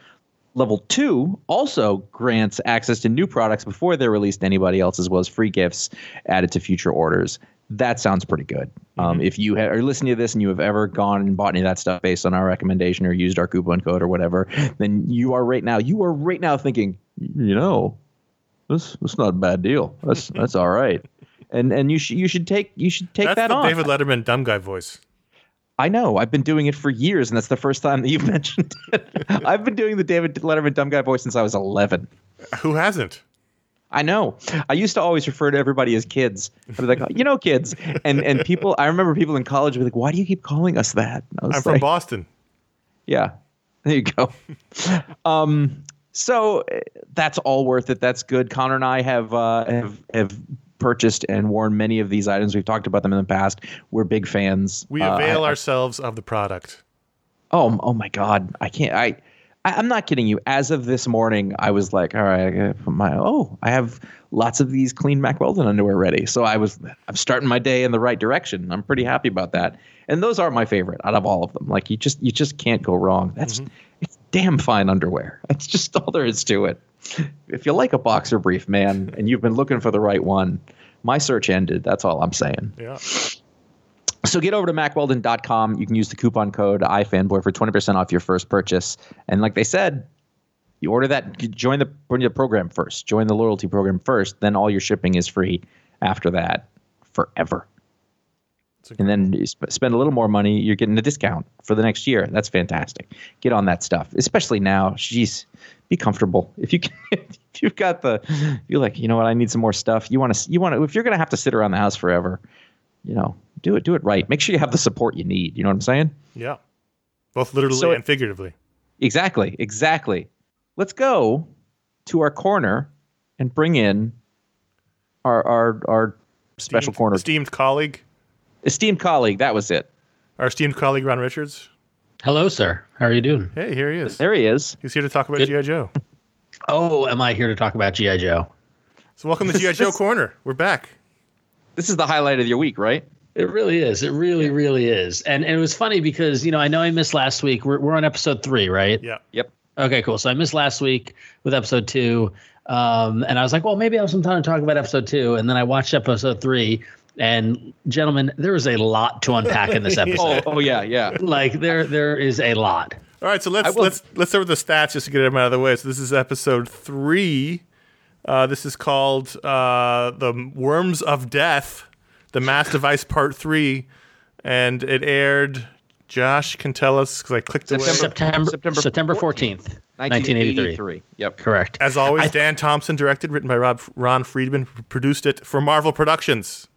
Level two also grants access to new products before they're released to anybody else, as well as free gifts added to future orders. that sounds pretty good. Um, if you ha- are listening to this and you have ever gone and bought any of that stuff based on our recommendation or used our coupon code or whatever, then you are right now you are right now thinking, you know, this this not a bad deal. That's that's all right. And and you should you should take you should take That's that the on. David Letterman dumb guy voice. I know. I've been doing it for years, and that's the first time that you've mentioned it. I've been doing the David Letterman dumb guy voice since I was 11. Who hasn't? I know. I used to always refer to everybody as kids. I'd be like, you know, kids, and and people. I remember people in college would be like, "Why do you keep calling us that?" I was I'm from Boston. Yeah, there you go. um, so uh, that's all worth it. That's good. Conor and I have uh, have have purchased and worn many of these items. We've talked about them in the past. We're big fans. We Uh, avail I- ourselves of the product. Oh, oh my God! I can't. I, I, I'm not kidding you. As of this morning, I was like, all right, I my. Oh, I have lots of these clean Mack Weldon underwear ready. So I was. I'm starting my day in the right direction. I'm pretty happy about that. And those are my favorite out of all of them. Like you just, you just can't go wrong. That's it's damn fine underwear. That's just all there is to it. If you like a boxer brief, man, and you've been looking for the right one, my search ended. That's all I'm saying. Yeah. So get over to mackweldon.com. You can use the coupon code iFanboy for 20% off your first purchase. And like they said, you order that, you join the, join the program first, join the loyalty program first, then all your shipping is free after that forever. And then you sp- spend a little more money, you're getting a discount for the next year. That's fantastic. Get on that stuff, especially now. Jeez, be comfortable. If you can, if you've got the, you're like, you know what, I need some more stuff. You want to, you want to, if you're going to have to sit around the house forever, you know, do it, do it right. Make sure you have the support you need. You know what I'm saying? Yeah. Both literally So and figuratively. Exactly, exactly. Let's go to our corner and bring in our our our special corner Esteemed colleague, esteemed colleague. That was it. our esteemed colleague Ron Richards. Hello, sir. How are you doing? Hey, here he is. There he is. He's here to talk about Good. G.I. Joe. Oh, am I here to talk about GI Joe? So welcome to G.I. Joe Corner. We're back. This is the highlight of your week, right? It really is. It really, really is. And, and it was funny because you know I know I missed last week. We're we're on episode three, right? Yeah. Yep. Okay, cool. So I missed last week with episode two, um, and I was like, well, maybe I have some time to talk about episode two. And then I watched episode three, and gentlemen, there is a lot to unpack in this Oh, episode. oh yeah, yeah. Like there, there is a lot. All right, so let's will- let's let's start with the stats just to get them out of the way. So this is episode three. Uh, this is called uh, the Worms of Death, the Mass Device Part Three, and it aired. Josh can tell us because I clicked away. September- September September September fourteenth, nineteen eighty three. 1983. Yep. Correct. As always, Dan Thompson directed, written by Rob Ron Friedman, produced it for Marvel Productions.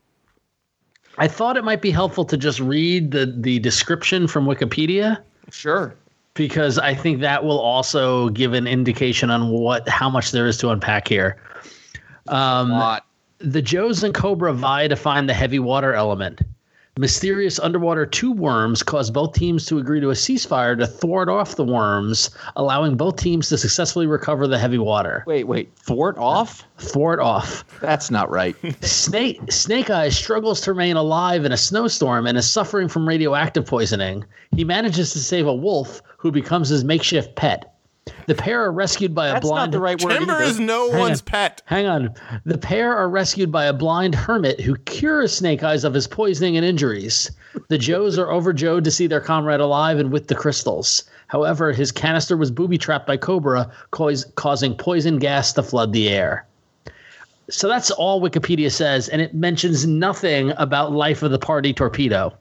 I thought it might be helpful to just read the the description from Wikipedia Sure. because I think that will also give an indication on what how much there is to unpack here. Um, Lot. the Joes and Cobra vie to find the heavy water element. Mysterious underwater tube worms cause both teams to agree to a ceasefire to thwart off the worms, allowing both teams to successfully recover the heavy water. Wait, wait. Thwart off? Thwart off. That's not right. Snake Snake Eyes struggles to remain alive in a snowstorm and is suffering from radioactive poisoning. He manages to save a wolf who becomes his makeshift pet. The pair are rescued by a That's blind not the right word. Timber either. is no Hang one's on. pet. Hang on. The pair are rescued by a blind hermit who cures Snake Eyes of his poisoning and injuries. The Joes are overjoyed to see their comrade alive and with the crystals. However, his canister was booby trapped by Cobra, cause, causing poison gas to flood the air. So that's all Wikipedia says, and it mentions nothing about Life of the Party Torpedo,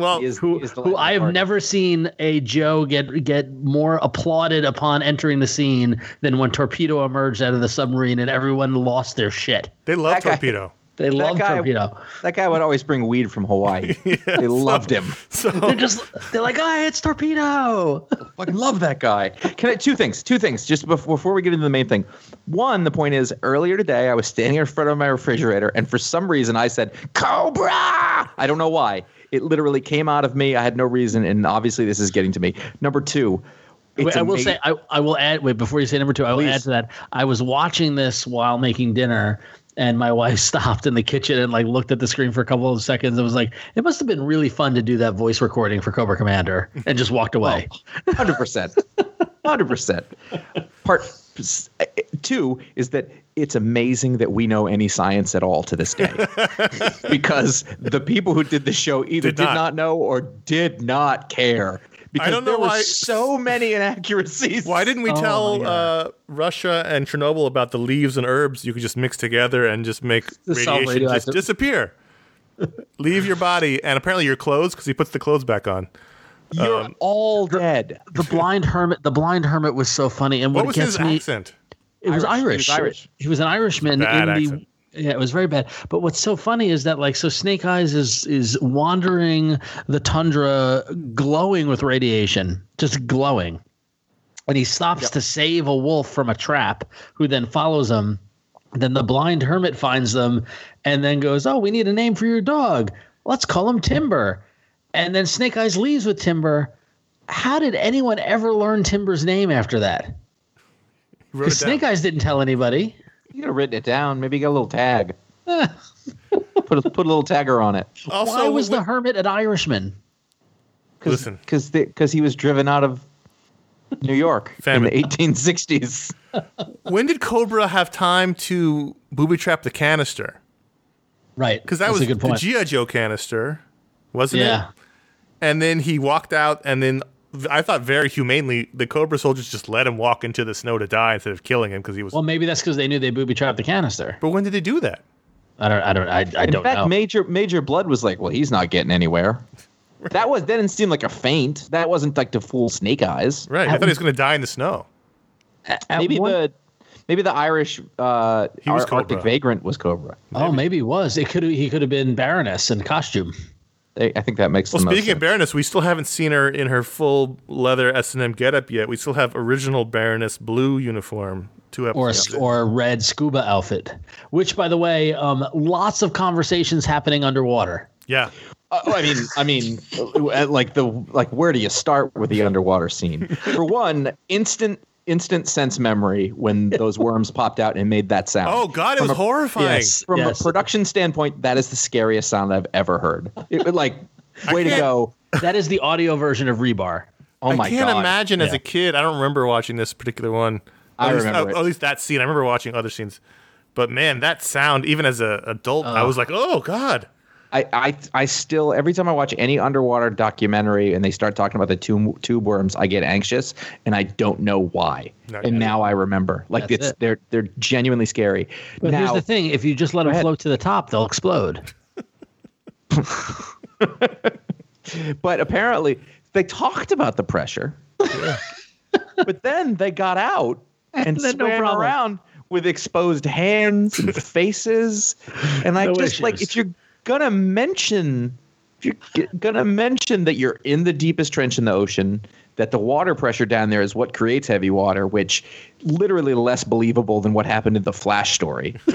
Well, He is- who, he is the who I have part. never seen a Joe get get more applauded upon entering the scene than when Torpedo emerged out of the submarine and everyone lost their shit. they love That guy- torpedo. They love guy- Torpedo. That guy would always bring weed from Hawaii. they loved him. So They're just they're like, oh, it's Torpedo. Fucking love that guy. Can I, two things. Two things. Just before, before we get into the main thing. One, the point is, earlier today I was standing in front of my refrigerator, and for some reason I said Cobra. I don't know why. It literally came out of me. I had no reason, and obviously this is getting to me. Number two. Wait, I will say, I, I will add. Wait, before you say number two, I will Please. add to that. I was watching this while making dinner, and my wife stopped in the kitchen and like looked at the screen for a couple of seconds. and was like, it must have been really fun to do that voice recording for Cobra Commander, and just walked away. Oh, hundred percent. Hundred percent. Part s- two is that it's amazing that we know any science at all to this day because the people who did the show either Did did not. not, know or did not care because don't know there were why- so many inaccuracies. Why didn't we Oh, tell my uh, Russia and Chernobyl about the leaves and herbs you could just mix together and just make To radiation just disappear? Leave your body and apparently your clothes because he puts the clothes back on. You're Um, all dead. the blind hermit. The blind hermit was so funny, and What what, was gets his me, accent? it was Irish. He Irish. was Irish. He was an Irishman Bad in the. accent. Yeah, it was very bad. But what's so funny is that like so Snake Eyes is is wandering the tundra, glowing with radiation, just glowing, and he stops to save a wolf from a trap, who then follows him. Then the blind hermit finds them, and then goes, "Oh, we need a name for your dog. Let's call him Timber." And then Snake Eyes leaves with Timber. How did anyone ever learn Timber's name after that? Because it down. Snake Eyes didn't tell anybody. You could have written it down. Maybe you got a little tag. put a, put a little tagger on it. Also, Why was wh- the hermit an Irishman? Cause, Listen. because because he was driven out of New York Famine. in the 1860s. when did Cobra have time to booby trap the canister? Right. Because that That's was a good the point. GI Joe canister, wasn't it? Yeah. And then he walked out, and then I thought very humanely, the Cobra soldiers just let him walk into the snow to die instead of killing him because he was. Well, maybe that's because they knew they booby trapped the canister. but when did they do that? I don't. I don't. I, I In don't fact, know. Major Major Blood was like, "Well, he's not getting anywhere." That was that didn't seem like a feint. That wasn't like to fool Snake Eyes. Right. I thought he was going to die in the snow. At Maybe one- the maybe the Irish uh, He was Ar- Arctic Vagrant was Cobra. Oh, maybe he was. It could. He could have been Baroness in costume. I I think that makes Well, the most speaking of. Baroness, we still haven't seen her in her full leather S and M getup yet. We still have original Baroness blue uniform. Two Or a, or a red scuba outfit, which, by the way, um, lots of conversations happening underwater. yeah. Uh, I mean, I mean, uh, like the like, where do you start with the underwater scene? For one, instant instant sense memory when those worms popped out and made that sound. Oh God, it From was a- horrifying. Yes. From yes. a production standpoint, that is the scariest sound I've ever heard. It would like, way to go! that is the audio version of Rebar. Oh my I can't god! imagine as a kid. I don't remember watching this particular one. I At least- remember uh, it. At least that scene. I remember watching other scenes. But man, that sound, even as an adult, I was like, oh God. I, I I still every time I watch any underwater documentary and they start talking about the tube tube worms, I get anxious and I don't know why. No, and yeah. now I remember. Like That's it's it. they're they're genuinely scary. But here's the thing: if you just let them ahead. float to the top, they'll explode. but apparently they talked about the pressure. but then they got out and Then no swam problem. around with exposed hands and faces. And I No just like if you're gonna mention you're gonna mention that you're in the deepest trench in the ocean, that the water pressure down there is what creates heavy water, which literally less believable than what happened in the Flash story.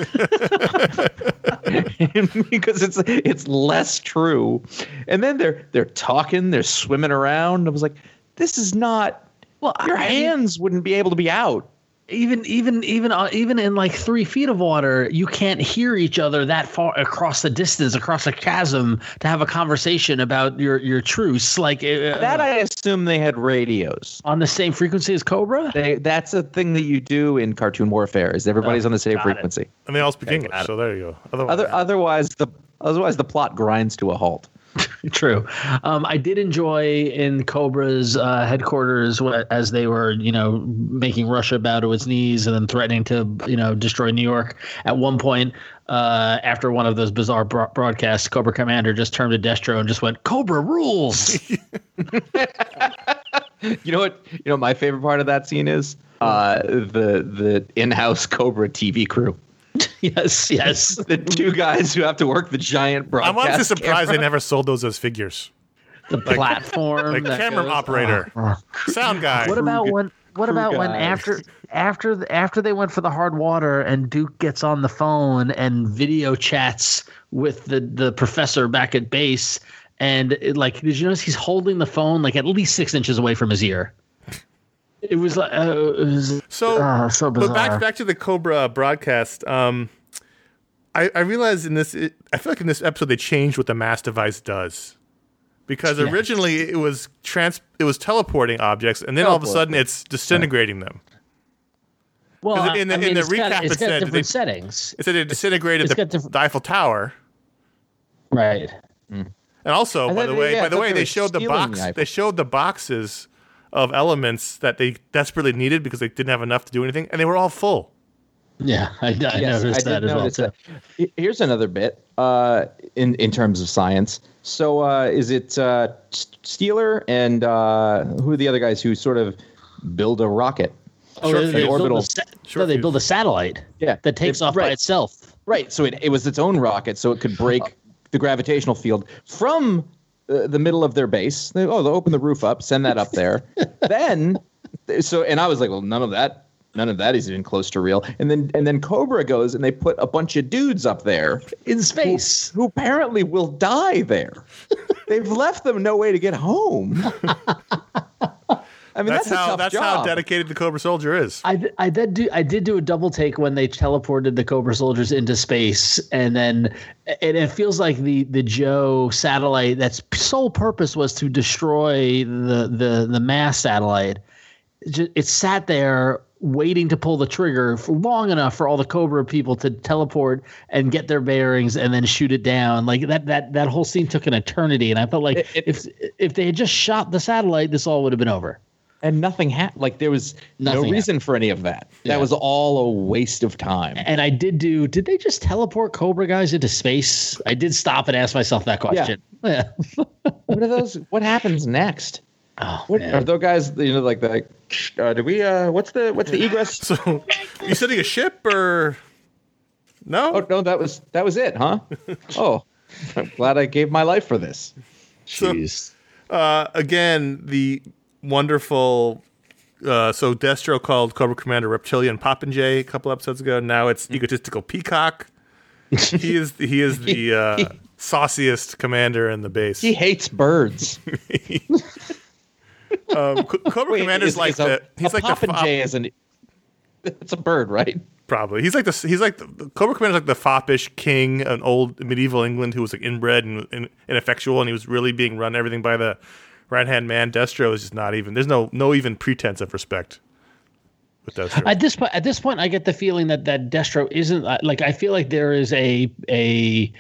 because it's it's less true. And then they're they're talking, they're swimming around. I was like, this is not Well, your I- hands wouldn't be able to be out. Even even even uh, even in like three feet of water, you can't hear each other that far across the distance, across a chasm, to have a conversation about your your truce. Like uh, That I assume they had radios. on the same frequency as Cobra. They, that's a thing that you do in cartoon warfare. Is everybody's on the same got it. frequency. And they all speak English, so there you go. Otherwise, Other, otherwise, the otherwise the plot grinds to a halt. True. Um, I did enjoy in Cobra's uh, headquarters as they were, you know, making Russia bow to its knees and then threatening to, you know, destroy New York. At one point, uh, after one of those bizarre bro- broadcasts, Cobra Commander just turned to Destro and just went, "Cobra rules." You know what? You know my favorite part of that scene is uh, the the in-house Cobra TV crew. Yes, yes. The two guys who have to work the giant broadcast. I'm honestly surprised camera. they never sold those as figures. The platform, Like camera goes- operator, sound guy. What about when? What crew about when guys. after after after they went for the hard water and Duke gets on the phone and video chats with the the professor back at base and it, like did you notice he's holding the phone like at least six inches away from his ear? It was like uh, it was, So, oh, so but back back to the Cobra broadcast. Um, I I realized in this, it, I feel like in this episode they changed what the mass device does, because Yes. originally it was trans, it was teleporting objects, and then all of a sudden it's disintegrating them. Well, In the- I- in the- I mean, in the it's got, recap it's it said different they- settings, It said it disintegrated it's the, got different- the Eiffel Tower. right? And also, I by thought the way, yeah, I by the way, they they showed the box. the They showed the boxes of elements that they desperately needed because they didn't have enough to do anything, and they were all full. Yeah, I, I Yes, noticed I that did as well notice too. that. Here's another bit uh, in in terms of science. So uh, is it uh, Steeler and uh, who are the other guys who sort of build a rocket? Oh, Short they, they fuse. build Orbital. a sa- no, they build a satellite Yeah, that takes They- off by itself. Right. So it, it was its own rocket, so it could break the gravitational field from uh, the middle of their base. They, oh, they'll open the roof up, send that up there. then, so and I was like, well, none of that, none of that is even close to real. And then and then Cobra goes and they put a bunch of dudes up there in space. who apparently will die there. They've left them no way to get home. I mean, That's, that's, a how tough that's job. how dedicated the Cobra Soldier is. I, d- I did do I did do a double take when they teleported the Cobra soldiers into space, and then and it feels like the the Joe satellite that's sole purpose was to destroy the the the mass satellite. It, it sat there waiting to pull the trigger for long enough for all the Cobra people to teleport and get their bearings and then shoot it down. Like that that that whole scene took an eternity, and I felt like It- it- if if they had just shot the satellite, this all would have been over. And nothing happened. Like there was Nothing no reason for any of that. Yeah. That was all a waste of time. And I did do. Did they just teleport Cobra guys into space? I did stop and ask myself that question. Yeah. what are those? What happens next? Oh, What are those guys? You know, like the. Uh, do we? Uh, what's the what's the egress? So, you sitting a ship or no? Oh no, that was that was it, huh? oh, I'm glad I gave my life for this. Jeez. Uh, again, the wonderful. Uh, so Destro called Cobra Commander Reptilian Popinjay a couple episodes ago. Now it's egotistical Peacock. he is he is the uh, sauciest commander in the base. He hates birds. Um, Cobra Wait, Commander's is- like is the a, he's a like the fop- popinjay is an. It's a bird, right? probably he's like the he's like the, the Cobra Commander's like the foppish king an old medieval England who was like inbred and, and ineffectual and he was really being run everything by the right hand man. Destro is just not even there's no no even pretense of respect with Destro. At this point, at this point, I get the feeling that that Destro isn't uh, like. I feel like there is a a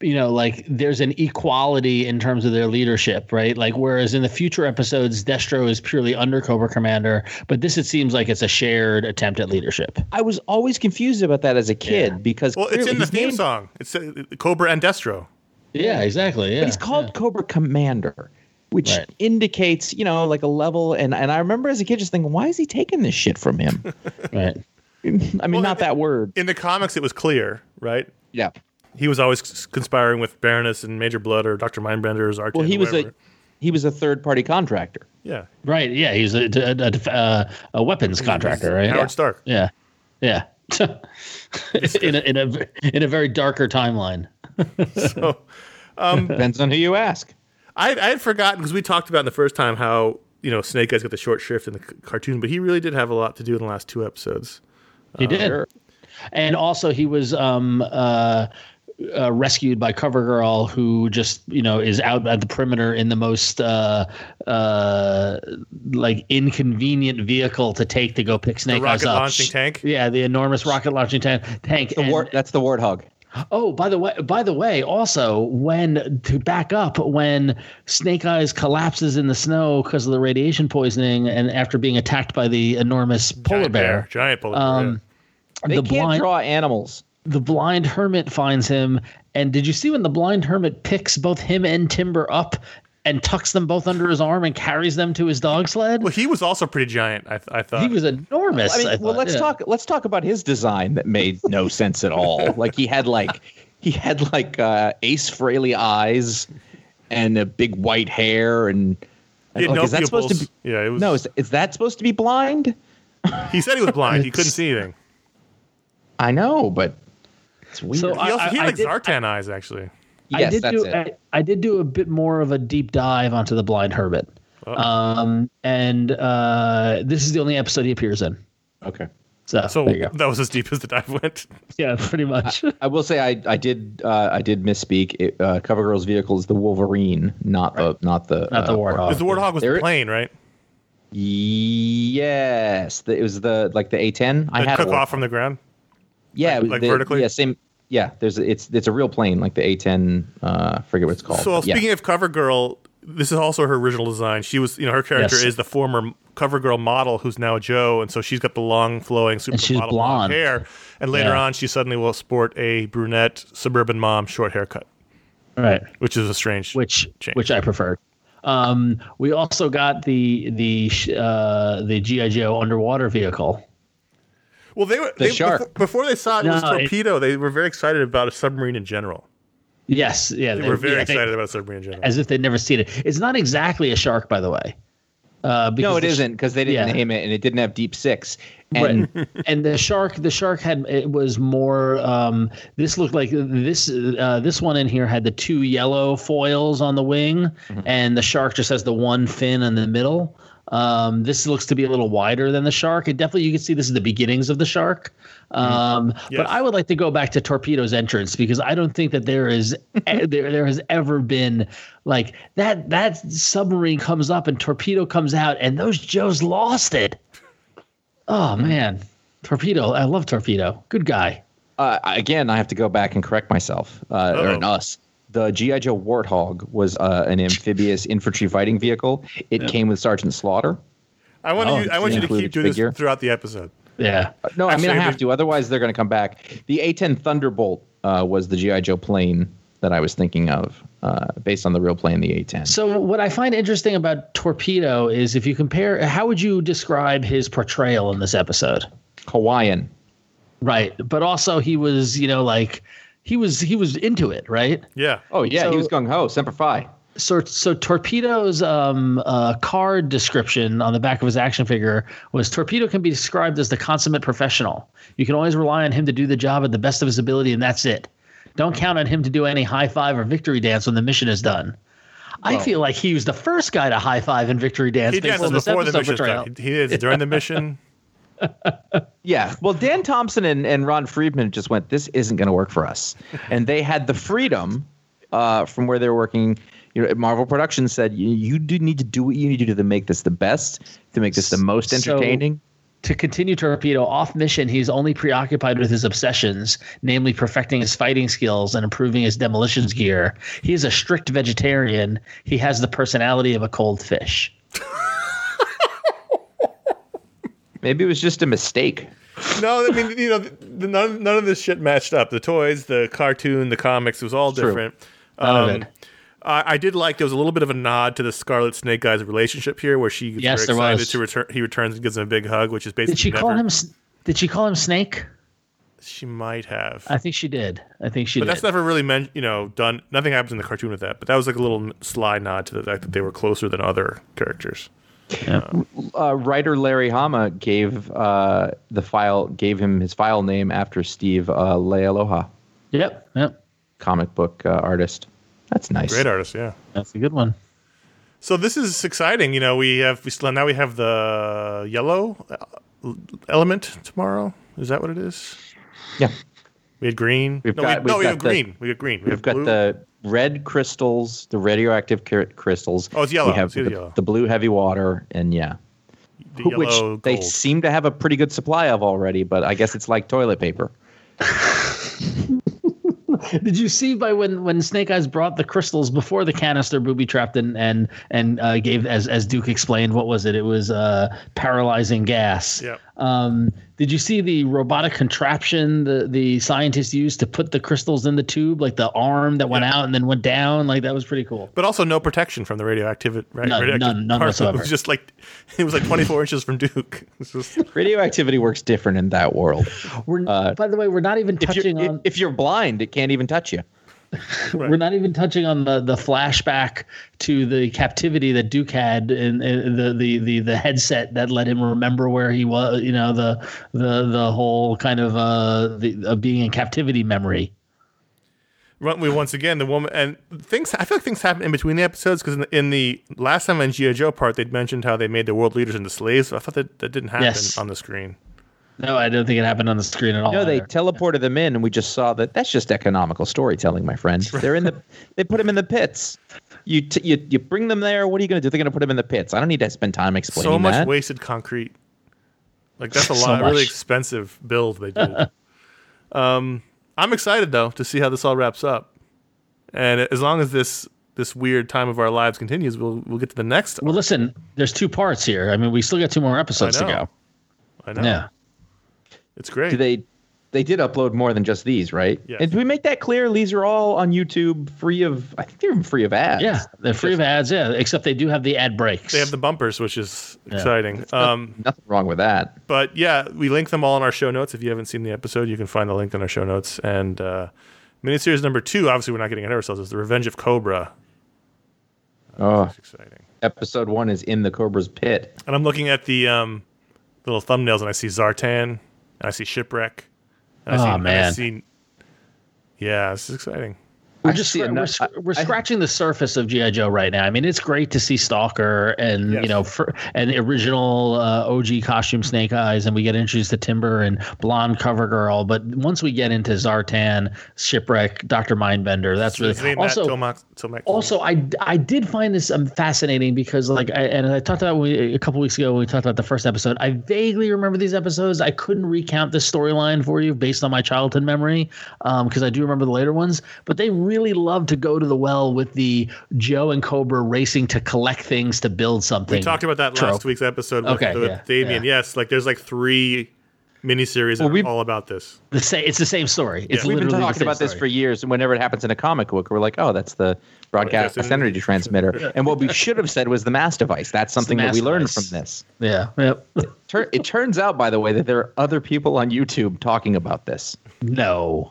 you know like there's an equality in terms of their leadership, right? Like whereas in the future episodes, Destro is purely under Cobra Commander, but this it seems like it's a shared attempt at leadership. I was always confused about that as a kid Yeah. because well, it's clearly in the theme named- song. It's uh, Cobra and Destro. Yeah, exactly. Yeah, But he's called Cobra Commander, which Right. indicates, you know, like a level. And, and I remember as a kid just thinking, why is he taking this shit from him? right. I mean, Well, not that word. In the comics, it was clear, right? Yeah. He was always conspiring with Baroness and Major Blood or Doctor Mindbender or Zartan. Well, he was a he was a third party contractor. yeah Right. Yeah, he's a a, a, a, a weapons contractor, right? Howard Stark. Yeah. Yeah. in a in a in a very darker timeline. So um, Depends on who you ask. I I had forgotten because we talked about in the first time how you know Snake Eyes got the short shrift in the c- cartoon, but he really did have a lot to do in the last two episodes. He did. Sure. And also he was um uh uh, rescued by CoverGirl, who just you know is out at the perimeter in the most uh, uh, like inconvenient vehicle to take to go pick Snake Eyes rocket up. launching tank? Yeah, the enormous rocket launching tank. Tank. The And- war, that's the warthog. Oh, by the way, by the way, also when to back up when Snake Eyes collapses in the snow because of the radiation poisoning, and after being attacked by the enormous polar Giant bear, giant polar bear. um, They the can't blind draw animals. the blind hermit finds him. And did you see when the blind hermit picks both him and Timber up and tucks them both under his arm and carries them to his dog sled? Well, he was also pretty giant. I, I thought he was enormous. I mean, I well, let's yeah. talk. Let's talk about his design that made no sense at all. Like he had like he had like uh, Ace Frehley eyes and a big white hair and. He like, no is that supposed to be? Yeah, it was. No, is, is that supposed to be blind? he said he was blind. he couldn't see anything. I know, but it's weird. So He, also, I- he had I like did- Zartan eyes, actually. I did that's do it. I, I did do a bit more of a deep dive onto the blind hermit. Um, and uh, this is the only episode he appears in. okay. So, So there you go. that was as deep as the dive went. Yeah, pretty much. I will say I I did uh, I did misspeak. It, uh, CoverGirl's vehicle is the Wolverine, not the not the Not the uh, Warthog. Because the Warthog was There the it- plane, right? Yes, the, it was the like the A10. I That had took off from the ground. yeah, like the- vertically? Yeah, same. Yeah, there's it's it's a real plane like the A10. Uh, I forget what it's called. So but yeah. speaking of CoverGirl, this is also her original design. She was, you know, her character Yes. is the former CoverGirl model who's now Joe, and so she's got the long, flowing, super she's blonde blonde. hair. And later Yeah. on, she suddenly will sport a brunette suburban mom short haircut, Right. which is a strange. Which change. which I preferred. Um, we also got the the uh, the GI Joe underwater vehicle. Well, they were they, shark. Before, before they saw it was No, it- torpedo. they were very excited about a submarine in general. Yes, yeah, They were very yeah, they- excited about a submarine in general. as if they'd never seen it. It's not exactly a shark, by the way. Uh, because no, it sh- isn't because they didn't yeah. name it and it didn't have deep six. And Right. and the shark, the shark had it was more. Um, this looked like this. Uh, this one in here had the two yellow foils on the wing, Mm-hmm. and the shark just has the one fin in the middle. Um, this looks to be a little wider than the shark. It definitely you can see this is the beginnings of the shark. Um, Mm-hmm. Yes. But I would like to go back to Torpedo's entrance because I don't think that there is there there has ever been like that that submarine comes up and Torpedo comes out and those Joes lost it. Oh man, Torpedo! I love Torpedo. Good guy. uh, again, I have to go back and correct myself uh, or Uh-oh. us. The GI Joe Warthog was uh, an amphibious infantry fighting vehicle. It came with Sergeant Slaughter. I want Oh, you. I want you to keep doing figure. this throughout the episode. Yeah. No, I mean I Actually, have to. Otherwise, they're going to come back. The A10 Thunderbolt uh, was the GI Joe plane that I was thinking of, uh, based on the real plane, the A10. So what I find interesting about Torpedo is if you compare, how would you describe his portrayal in this episode? Hawaiian. Right, but also he was, you know, like he was he was into it, right? Yeah. Oh yeah, So- he was gung ho, semper fi. so so torpedo's um, uh, card description on the back of his action figure was torpedo can be described as the consummate professional you can always rely on him to do the job at the best of his ability and that's it don't count on him to do any high five or victory dance when the mission is done i feel like he was the first guy to high five and victory dance He based dances before the episode mission's portrayal. done. He, he is during the mission. Yeah. Well, Dan Thompson and, and Ron Friedman just went, this isn't going to work for us. And they had the freedom uh, from where they were working. You know, Marvel Productions said, you, you do need to do what you need to do to make this the best, to make this the most So- entertaining. to continue torpedo off mission he's only preoccupied with his obsessions namely perfecting his fighting skills and improving his demolitions gear he is a strict vegetarian he has the personality of a cold fish Maybe it was just a mistake. No, I mean, you know, the, none, none of this shit matched up. The toys, the cartoon, the comics, it was all True. different. None of Um, it. I, I did like there was a little bit of a nod to the Scarlett Snake guy's relationship here, where she gets Yes, very there excited was. to return. He returns and gives him a big hug, which is basically did she call him did she call him snake She might have, i think she did i think she but did that's never really meant. You know, done. Nothing happens in the cartoon with that. But that was like a little sly nod to the fact that they were closer than other characters. Uh, writer Larry Hama gave uh, the file, gave him his file name after Steve uh, Leialoha, yep yep comic book uh, artist. That's nice. Great artist, yeah. that's a good one So this is exciting. You know, we have we still now we have the yellow uh, element tomorrow. Is that what it is? Yeah. We had green. We've no, got- we, no, we've we got have the- green. We have green. We We've have got the red crystals, the radioactive crystals. Oh, it's yellow. We have It's either the, yellow. the blue heavy water, and yeah, the which yellow they gold. seem to have a pretty good supply of already. But I guess it's like toilet paper. Did you see by when when Snake Eyes brought the crystals before the canister booby trapped and and and uh, gave as as Duke explained what was it? It was uh, paralyzing gas. Yep. Um, did you see the robotic contraption the the scientists used to put the crystals in the tube, like the arm that went Yeah. out and then went down? Like that was pretty cool. but also no protection from the radioactivity. Right? None, radioactive none, none whatsoever. It was just like it was like 24 inches from Duke. It's just, Radioactivity works different in that world. We're Uh, by the way, we're not even If you're, touching if, on. if you're blind, it can't even touch you. We're not even touching on the, the flashback to the captivity that Duke had and, the, the, the, the headset that let him remember where he was. You know the the the whole kind of uh, the uh, being in captivity memory. We once again the woman and things. I feel like things happen in between the episodes because in, the- in the last time on GI Joe part they'd mentioned how they made the world leaders into slaves. I thought that that didn't happen Yes. on the screen. No, I don't think it happened on the screen at all. No, they either. teleported them in, and we just saw that. That's just economical storytelling, my friend. They're in the. they put them in the pits. You t- you you bring them there. What are you going to do? They're going to put them in the pits. I don't need to spend time explaining so much that. wasted concrete. Like that's a So lot, really expensive build they did. um, I'm excited though to see how this all wraps up, and as long as this this weird time of our lives continues, we'll we'll get to the next. Well, listen, there's two parts here. I mean, we still got two more episodes to go. I know. Yeah. It's great. Do they? They did upload more than just these, right? Yes. And do we make that clear? These are all on YouTube, free of. I think they're even free of ads. Yeah, they're free of ads. Yeah, except they do have the ad breaks. They have the bumpers, which is exciting. Um, Nothing wrong with that. but yeah, we link them all in our show notes. If you haven't seen the episode, you can find the link in our show notes. And uh, miniseries number two, obviously, we're not getting ahead of ourselves, is The Revenge of Cobra. Oh, It's exciting. episode one is in the Cobra's pit. And I'm looking at the um, little thumbnails, and I see Zartan, and I see Shipwreck. I Aw, see, and I man. see, yeah, this is exciting. We're I just see scra- ano- we're, I- we're I- scratching the surface of GI Joe right now. I mean, it's great to see Stalker and Yes. you know for, and original uh, OG costume Snake Eyes, and we get introduced to Timber and Blonde Cover Girl. But once we get into Zartan, Shipwreck, Doctor Mindbender, that's really also. Tomax, Tomax- Also, I, I did find this um, fascinating because like I, and I talked about we, a couple weeks ago when we talked about the first episode. I vaguely remember these episodes. I couldn't recount this storyline for you based on my childhood memory because I do remember the later ones. But they really love to go to the well with the Joe and Cobra racing to collect things to build something. we talked about that trope. last week's episode with, Okay, with yeah, Damien. yeah. Yes, like there's like three miniseries that Well, are all about this. The sa- it's the same story. It's Yeah. We've been talking same about this for years, and whenever it happens in a comic book, we're like, "Oh, that's the broadcast Broadcast energy transmitter." And what we should have said was the mass device. That's something that we mass learned from this. Yeah. Yep. Tur- it turns out, by the way, that there are other people on YouTube talking about this. no.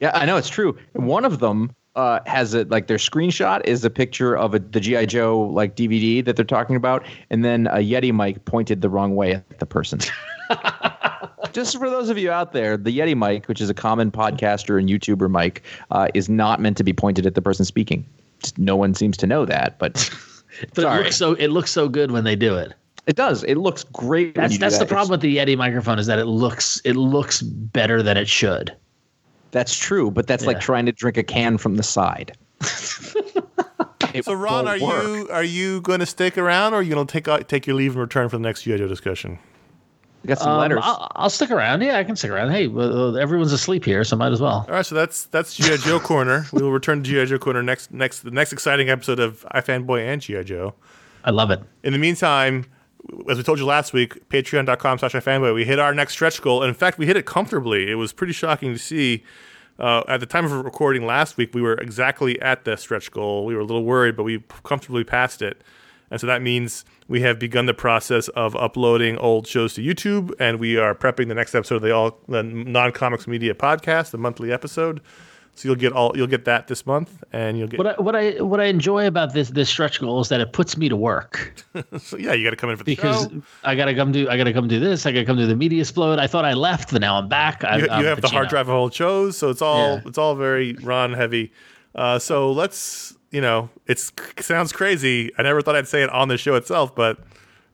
Yeah, I know it's true. One of them uh, has it like their screenshot is a picture of a, the GI Joe like DVD that they're talking about, and then a Yeti mic pointed the wrong way at the person. Just for those of you out there, the Yeti mic, which is a common podcaster and YouTuber mic, uh, is not meant to be pointed at the person speaking. Just no one seems to know that, but But it looks so it looks so good when they do it. it does. It looks great. when That's do that's that. the problem with the Yeti microphone is that it looks it looks better than it should. That's true, but that's like trying to drink a can from the side. So Ron, are work. you are you going to stick around, or are you going to take out- take your leave and return for the next GI Joe discussion? We got some Um, letters. I'll, I'll stick around. Yeah, I can stick around. Hey, well, everyone's asleep here, so might as well. All right, so that's that's GI Joe corner. We will return to GI Joe corner next next the next exciting episode of iFanboy and GI Joe. I love it. In the meantime, as we told you last week, patreon.com slash iFanboy, we hit our next stretch goal. And in fact, we hit it comfortably. It was pretty shocking to see. Uh, at the time of recording last week, we were exactly at the stretch goal. We were a little worried, but we comfortably passed it. And so that means we have begun the process of uploading old shows to YouTube, and we are prepping the next episode of the all the non comics media podcast, the monthly episode. So you'll get all you'll get that this month, and you'll get What I, what I what I enjoy about this this stretch goal is that it puts me to work so yeah, you got to come in for the because show. I gotta come do I gotta come do this. I gotta come do the media explode. I thought I left, but now I'm back. I, you, I'm you have the hard drive of old shows, so it's all Yeah. it's all very Ron heavy. Uh, so let's you know it's it sounds crazy. I never thought I'd say it on the show itself, but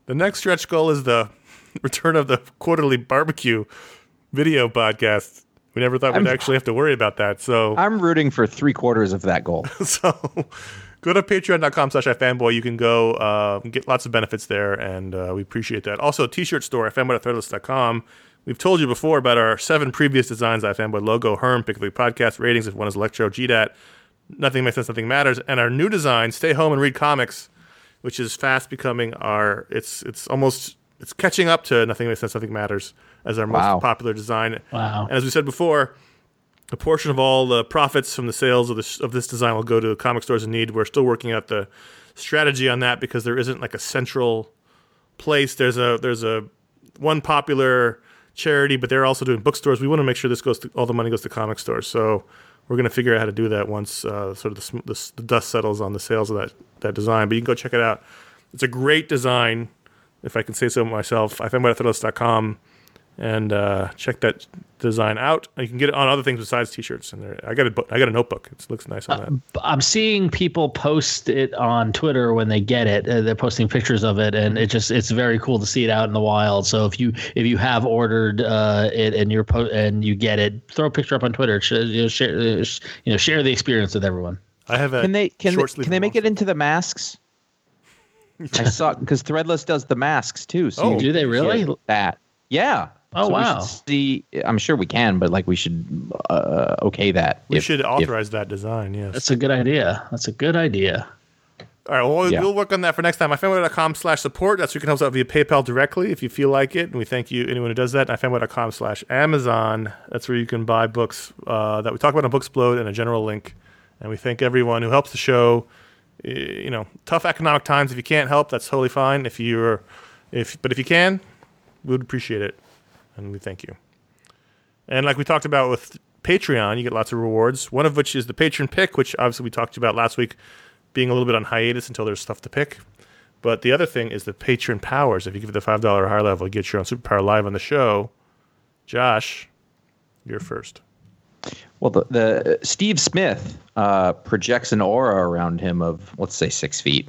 the next stretch goal is the return of the quarterly barbecue video podcast. We never thought we'd actually have to worry about that. So I'm rooting for three quarters of that goal. so go to patreon.com slash ifanboy. You can go uh, get lots of benefits there, and uh, we appreciate that. Also, t-shirt store, ifanboy.threadless.com. We've told you before about our seven previous designs, iFanboy logo, Herm, Piccoli podcast, ratings, if one is Electro, GDAT, Nothing Makes Sense, Nothing Matters, and our new design, Stay Home and Read Comics, which is fast becoming our, it's it's almost, it's catching up to Nothing Makes Sense, Nothing Matters as our Wow. most popular design. Wow. And as we said before, a portion of all the profits from the sales of this of this design will go to comic stores in need. We're still working out the strategy on that because there isn't like a central place. There's a there's a one popular charity, but they're also doing bookstores. We want to make sure this goes to all the money goes to comic stores. So we're going to figure out how to do that once uh, sort of the, the, the dust settles on the sales of that that design. But you can go check it out. It's a great design, if I can say so myself. ifanboy.threadless.com and uh, check that design out. You can get it on other things besides t-shirts. And there, I got a book. I got a notebook. It looks nice on that. I'm seeing people post it on Twitter when they get it. Uh, they're posting pictures of it, and it just it's very cool to see it out in the wild. So if you if you have ordered uh, it and you're po- and you get it, throw a picture up on Twitter. Sh- you know, share uh, sh- you know share the experience with everyone. I have a Can they can they, short sleeve can they make it into the masks? I saw because Threadless does the masks too. So Oh, you Do they really? that? Yeah. Oh, So wow. see, I'm sure we can, but like we should uh, okay that. We if- should if- authorize that design. Yes. That's a good idea. That's a good idea. All right, well, we'll, Yeah. we'll work on that for next time. ifanboy.com slash support. That's where you can help us out via PayPal directly if you feel like it. And we thank you, anyone who does that. ifanboy.com slash Amazon. That's where you can buy books uh, that we talk about on Booksplode and a general link. And we thank everyone who helps the show. You know, tough economic times. If you can't help, that's totally fine. If you're, if but if you can, we would appreciate it, and we thank you. And like we talked about with Patreon, you get lots of rewards. One of which is the patron pick, which obviously we talked about last week, being a little bit on hiatus until there's stuff to pick. But the other thing is the patron powers. If you give it the five dollar or higher level, you get your own superpower live on the show. Josh, you're first. Well, the, the Steve Smith uh, projects an aura around him of let's say six feet,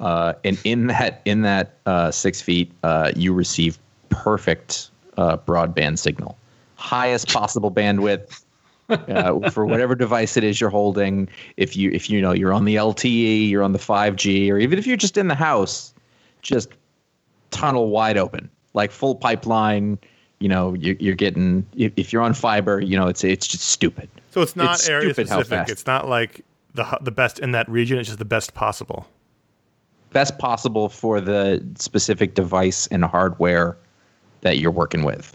uh, and in that in that uh, six feet, uh, you receive perfect uh, broadband signal, highest possible bandwidth uh, for whatever device it is you're holding. If you if you know you're on the LTE, you're on the 5G, or even if you're just in the house, just tunnel wide open, like full pipeline. You know, you're, you're getting if, if you're on fiber, you know it's it's just stupid. So it's not It's area stupid how specific. fast. It's not like the the best in that region. It's just the best possible. Best possible for the specific device and hardware that you're working with.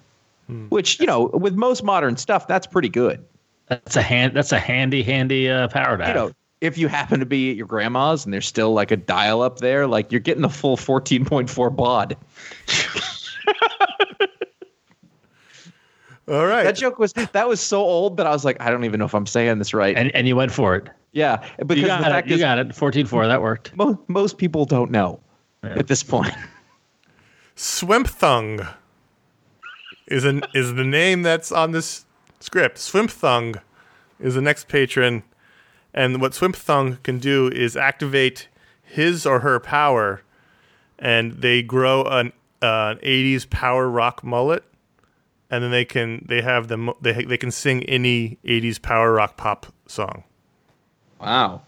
Which you know, with most modern stuff, that's pretty good. That's a hand. That's a handy, handy uh, power to You have. know, if you happen to be at your grandma's and there's still like a dial up there, like you're getting the full 14.4 baud. All right. That joke was that was so old that I was like, I don't even know if I'm saying this right. and and you went for it. yeah, because You the got fact it. You is, got it. Fourteen four. That worked. mo- most people don't know at this point. Swempthung is an is the name that's on this script. Swempthung is the next patron, and what Swempthung can do is activate his or her power, and they grow an uh, an '80s power rock mullet, and then they can they have them they they can sing any '80s power rock pop song. Wow.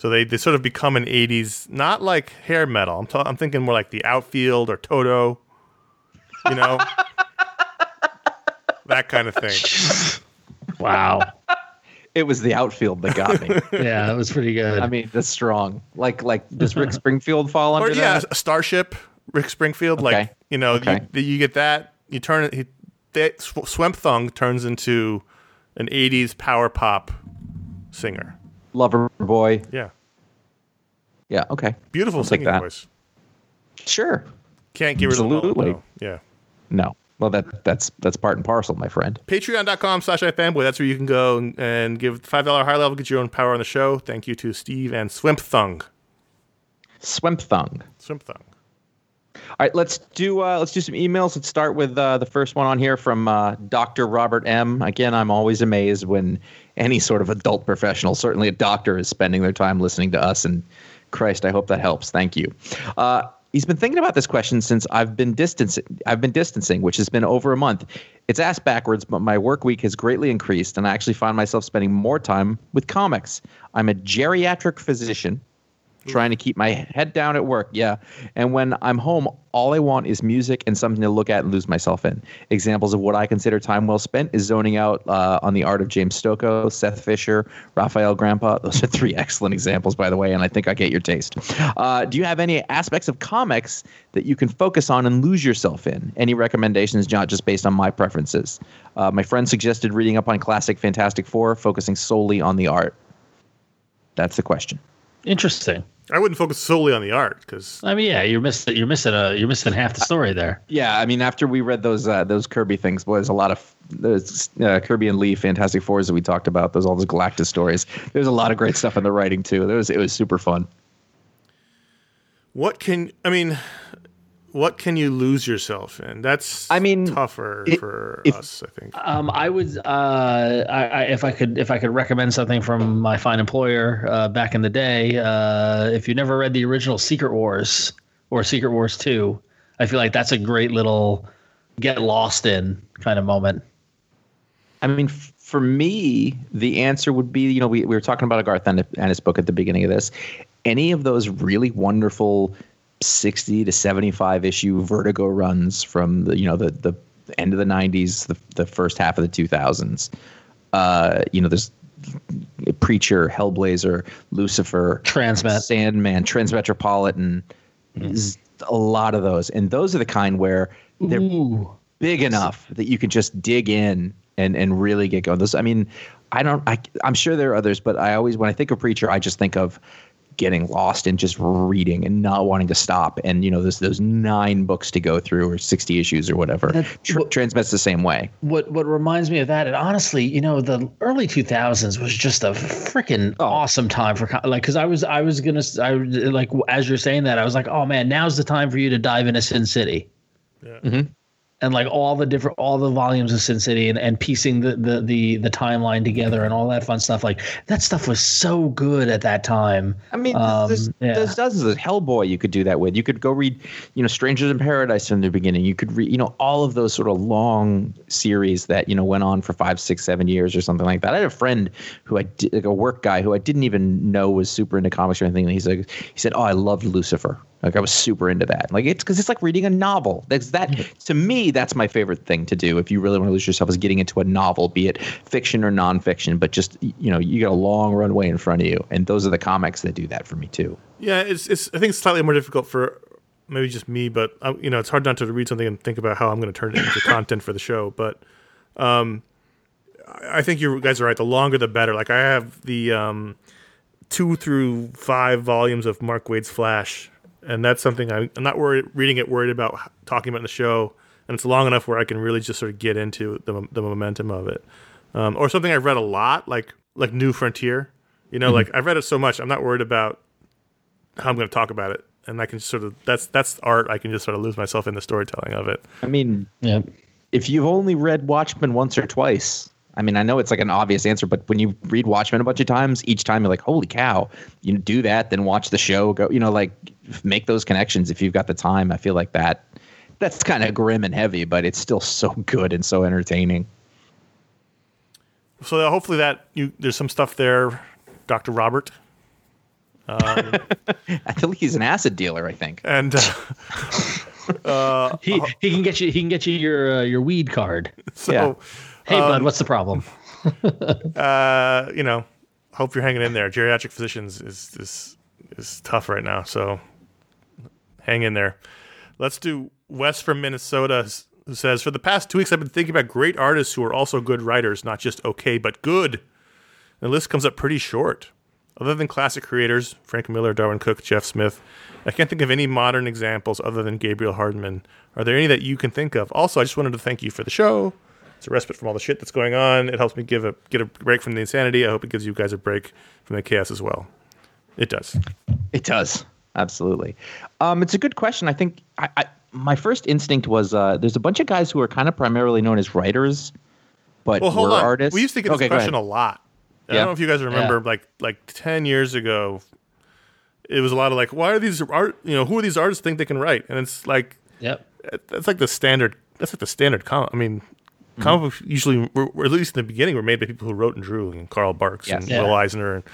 So they, they sort of become an 80s, not like hair metal. I'm, ta- I'm thinking more like the outfield or Toto, you know? that kind of thing. Wow. It was the outfield that got me. yeah, that was pretty good. I mean, that's strong. Like, like does Rick Springfield fall under Or, yeah, that? a Starship, Rick Springfield. Like, you know, Okay. you, you get that, you turn it, he, that Sw- Swempthung turns into an 80s power pop singer. Loverboy. Yeah. Yeah. Okay. Beautiful I'll singing that. voice. Sure. Can't get rid of the mullet, Absolutely. though. Yeah. No. Well, that that's that's part and parcel, my friend. Patreon.com slash ifanboy. That's where you can go and, and give $5 higher level, get your own power on the show. Thank you to Steve and Swempthung. Swempthung. Swempthung. All right, let's do uh, let's do some emails. Let's start with uh, the first one on here from uh, Dr. Robert M. Again, I'm always amazed when any sort of adult professional, certainly a doctor, is spending their time listening to us. And Christ, I hope that helps. Thank you. He's been thinking about this question since I've been distancing. I've been distancing, which has been over a month. It's asked backwards, but my work week has greatly increased, and I actually find myself spending more time with comics. I'm a geriatric physician trying to keep my head down at work. Yeah. And when I'm home, all I want is music and something to look at and lose myself in. Examples of what I consider time well spent is zoning out uh, on the art of James Stokoe, Seth Fisher, Rafael Grampá. Those are three excellent examples, by the way, and I think I get your taste. Uh, do you have any aspects of comics that you can focus on and lose yourself in? Any recommendations, not just based on my preferences? Uh, my friend suggested reading up on classic Fantastic Four, focusing solely on the art. That's the question. Interesting. I wouldn't focus solely on the art because I mean, yeah, you're missing you're missing a you're missing half the story there. Yeah, I mean, after we read those uh, those Kirby things, boy, there's a lot of those uh, Kirby and Lee Fantastic Fours that we talked about. Those all those Galactus stories. There's a lot of great stuff in the writing too. There was it was super fun. what can I mean? What can you lose yourself in? That's I mean, tougher it- for if- us, I think. Um, I would, uh, I, I, if I could, if I could recommend something from my fine employer uh, back in the day, uh, if you never read the original Secret Wars or Secret Wars Two, I feel like that's a great little get lost in kind of moment. I mean, f- for me, the answer would be, you know, we, we were talking about a Garth Ennis Ennis book at the beginning of this. Any of those really wonderful 60 to 75 issue Vertigo runs from the, you know, the, the end of the 90s, the, the first half of the 2000s. Uh, you know, there's Preacher, Hellblazer, Lucifer, Transmet. Sandman, Transmetropolitan. There's A lot of those. And those are the kind where they're Ooh. big enough that you can just dig in and and really get going. This, I mean, I don't. I, I'm sure there are others, but I always when I think of preacher, I just think of getting lost and just reading and not wanting to stop. And you know, there's those nine books to go through or 60 issues or whatever. That- Tr- Transmet's the same way. What what reminds me of that, and honestly, you know, the early two thousands was just a freaking oh. awesome time for like because I was I was gonna I would- like as you're saying that I was like, oh man, now's the time for you to dive into Sin City. Yeah. Mm-hmm. And like all the different, all the volumes of Sin City, and, and piecing the, the the the timeline together, and all that fun stuff. Like that stuff was so good at that time. I mean, Um, there's, yeah. there's dozens of Hellboy you could do that with. You could go read, you know, Strangers in Paradise from the beginning. You could read, you know, all of those sort of long series that you know went on for five, six, seven years or something like that. I had a friend who I did, like a work guy who I didn't even know was super into comics or anything. And he's like, he said, "Oh, I loved Lucifer." Like I was super into that. Like it's because it's like reading a novel. That's that to me. That's my favorite thing to do. If you really want to lose yourself, is getting into a novel, be it fiction or nonfiction. But just you know, you got a long runway in front of you, and those are the comics that do that for me too. Yeah, it's it's. I think it's slightly more difficult for maybe just me, but uh, you know, it's hard not to read something and think about how I'm going to turn it into content for the show. But um, I I think you guys are right. The longer, the better. Like I have the um, two through five volumes of Mark Waid's Flash, and that's something I, I'm not worried reading it, worried about talking about in the show. And it's long enough where I can really just sort of get into the the momentum of it, um, or something I've read a lot, like like New Frontier. You know, like I've read it so much, I'm not worried about how I'm going to talk about it, and I can just sort of that's that's art. I can just sort of lose myself in the storytelling of it. I mean, Yeah. if you've only read Watchmen once or twice, I mean, I know it's like an obvious answer, but when you read Watchmen a bunch of times, each time you're like, "Holy cow!" You do that, then watch the show. Go, you know, like make those connections if you've got the time. I feel like that. That's kind of grim and heavy, but it's still so good and so entertaining. So uh, hopefully that you there's some stuff there, Doctor Robert, I think he's an acid dealer. I think. and uh, He he can get you he can get you your uh, your weed card. so Yeah. Hey bud, what's the problem? uh, you know, hope you're hanging in there. Geriatric physicians is is is tough right now, so hang in there. Let's do Wes from Minnesota, who says, "For the past two weeks, I've been thinking about great artists who are also good writers, not just okay but good. The list comes up pretty short. Other than classic creators, Frank Miller, Darwyn Cooke, Jeff Smith, I can't think of any modern examples other than Gabriel Hardman. Are there any that you can think of? Also, I just wanted to thank you for the show. It's a respite from all the shit that's going on. It helps me give a get a break from the insanity. I hope it gives you guys a break from the chaos as well. It does. It does. Absolutely. Um, it's a good question. I think I, I, my first instinct was uh, there's a bunch of guys who are kind of primarily known as writers, but Well, hold on. artists. We used to get this Okay, go question a lot. I Yeah. don't know if you guys remember, Yeah. like like ten years ago, it was a lot of like, why are these art? You know, who are these artists think they can write? And it's like Yep. that's like the standard. That's like the standard. comment. I mean. Mm-hmm. comic books usually, were, or at least in the beginning, were made by people who wrote and drew, and Carl Barks Yes. and Yeah. Will Eisner. And,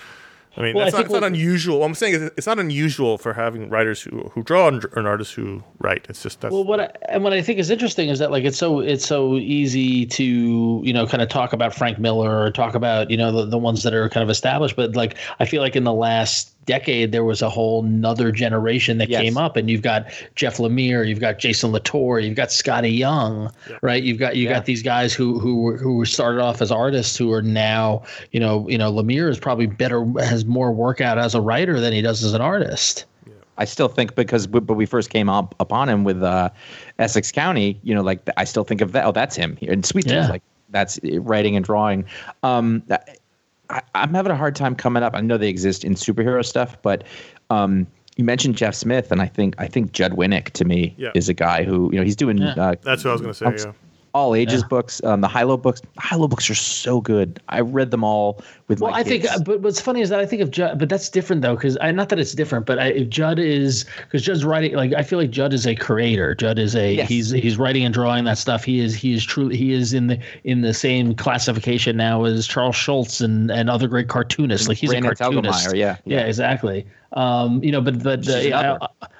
I mean, Well, that's I not, think it's not unusual. What I'm saying is, it's not unusual for having writers who who draw and, and artists who write. It's just that's Well, what I, and what I think is interesting is that like it's so it's so easy to you know kind of talk about Frank Miller or talk about you know the, the ones that are kind of established, but like I feel like in the last decade there was a whole nother generation that Yes. came up, and you've got Jeff Lemire, you've got Jason Latour, you've got Skottie Young, right? You've got you Yeah. got these guys who who were, who started off as artists who are now you know you know Lemire is probably better has more work out as a writer than he does as an artist. I still think because w- when we first came up upon him with uh, Essex County, you know, like I still think of that. Oh, that's him. And Sweet Tooth, Yeah. like that's uh, writing and drawing. Um, I, I'm having a hard time coming up. I know they exist in superhero stuff, but um, you mentioned Jeff Smith, and I think I think Judd Winick to me Yeah. is a guy who you know he's doing uh, That's what I was going to say. Um, Yeah. All ages Yeah. books. Um, the Hilo books, Hilo books are so good. I read them all with Well, my I think, kids. uh, but what's funny is that I think of Judd, but that's different though, because not that it's different, but I, if Judd is because Judd's writing, like I feel like Judd is a creator. Judd is a Yes. he's he's writing and drawing that stuff. He is he is truly he is in the in the same classification now as Charles Schulz and and other great cartoonists. Like he's Raina a cartoonist. Telgemeier, yeah. yeah, exactly. Um, you know, but but uh, She's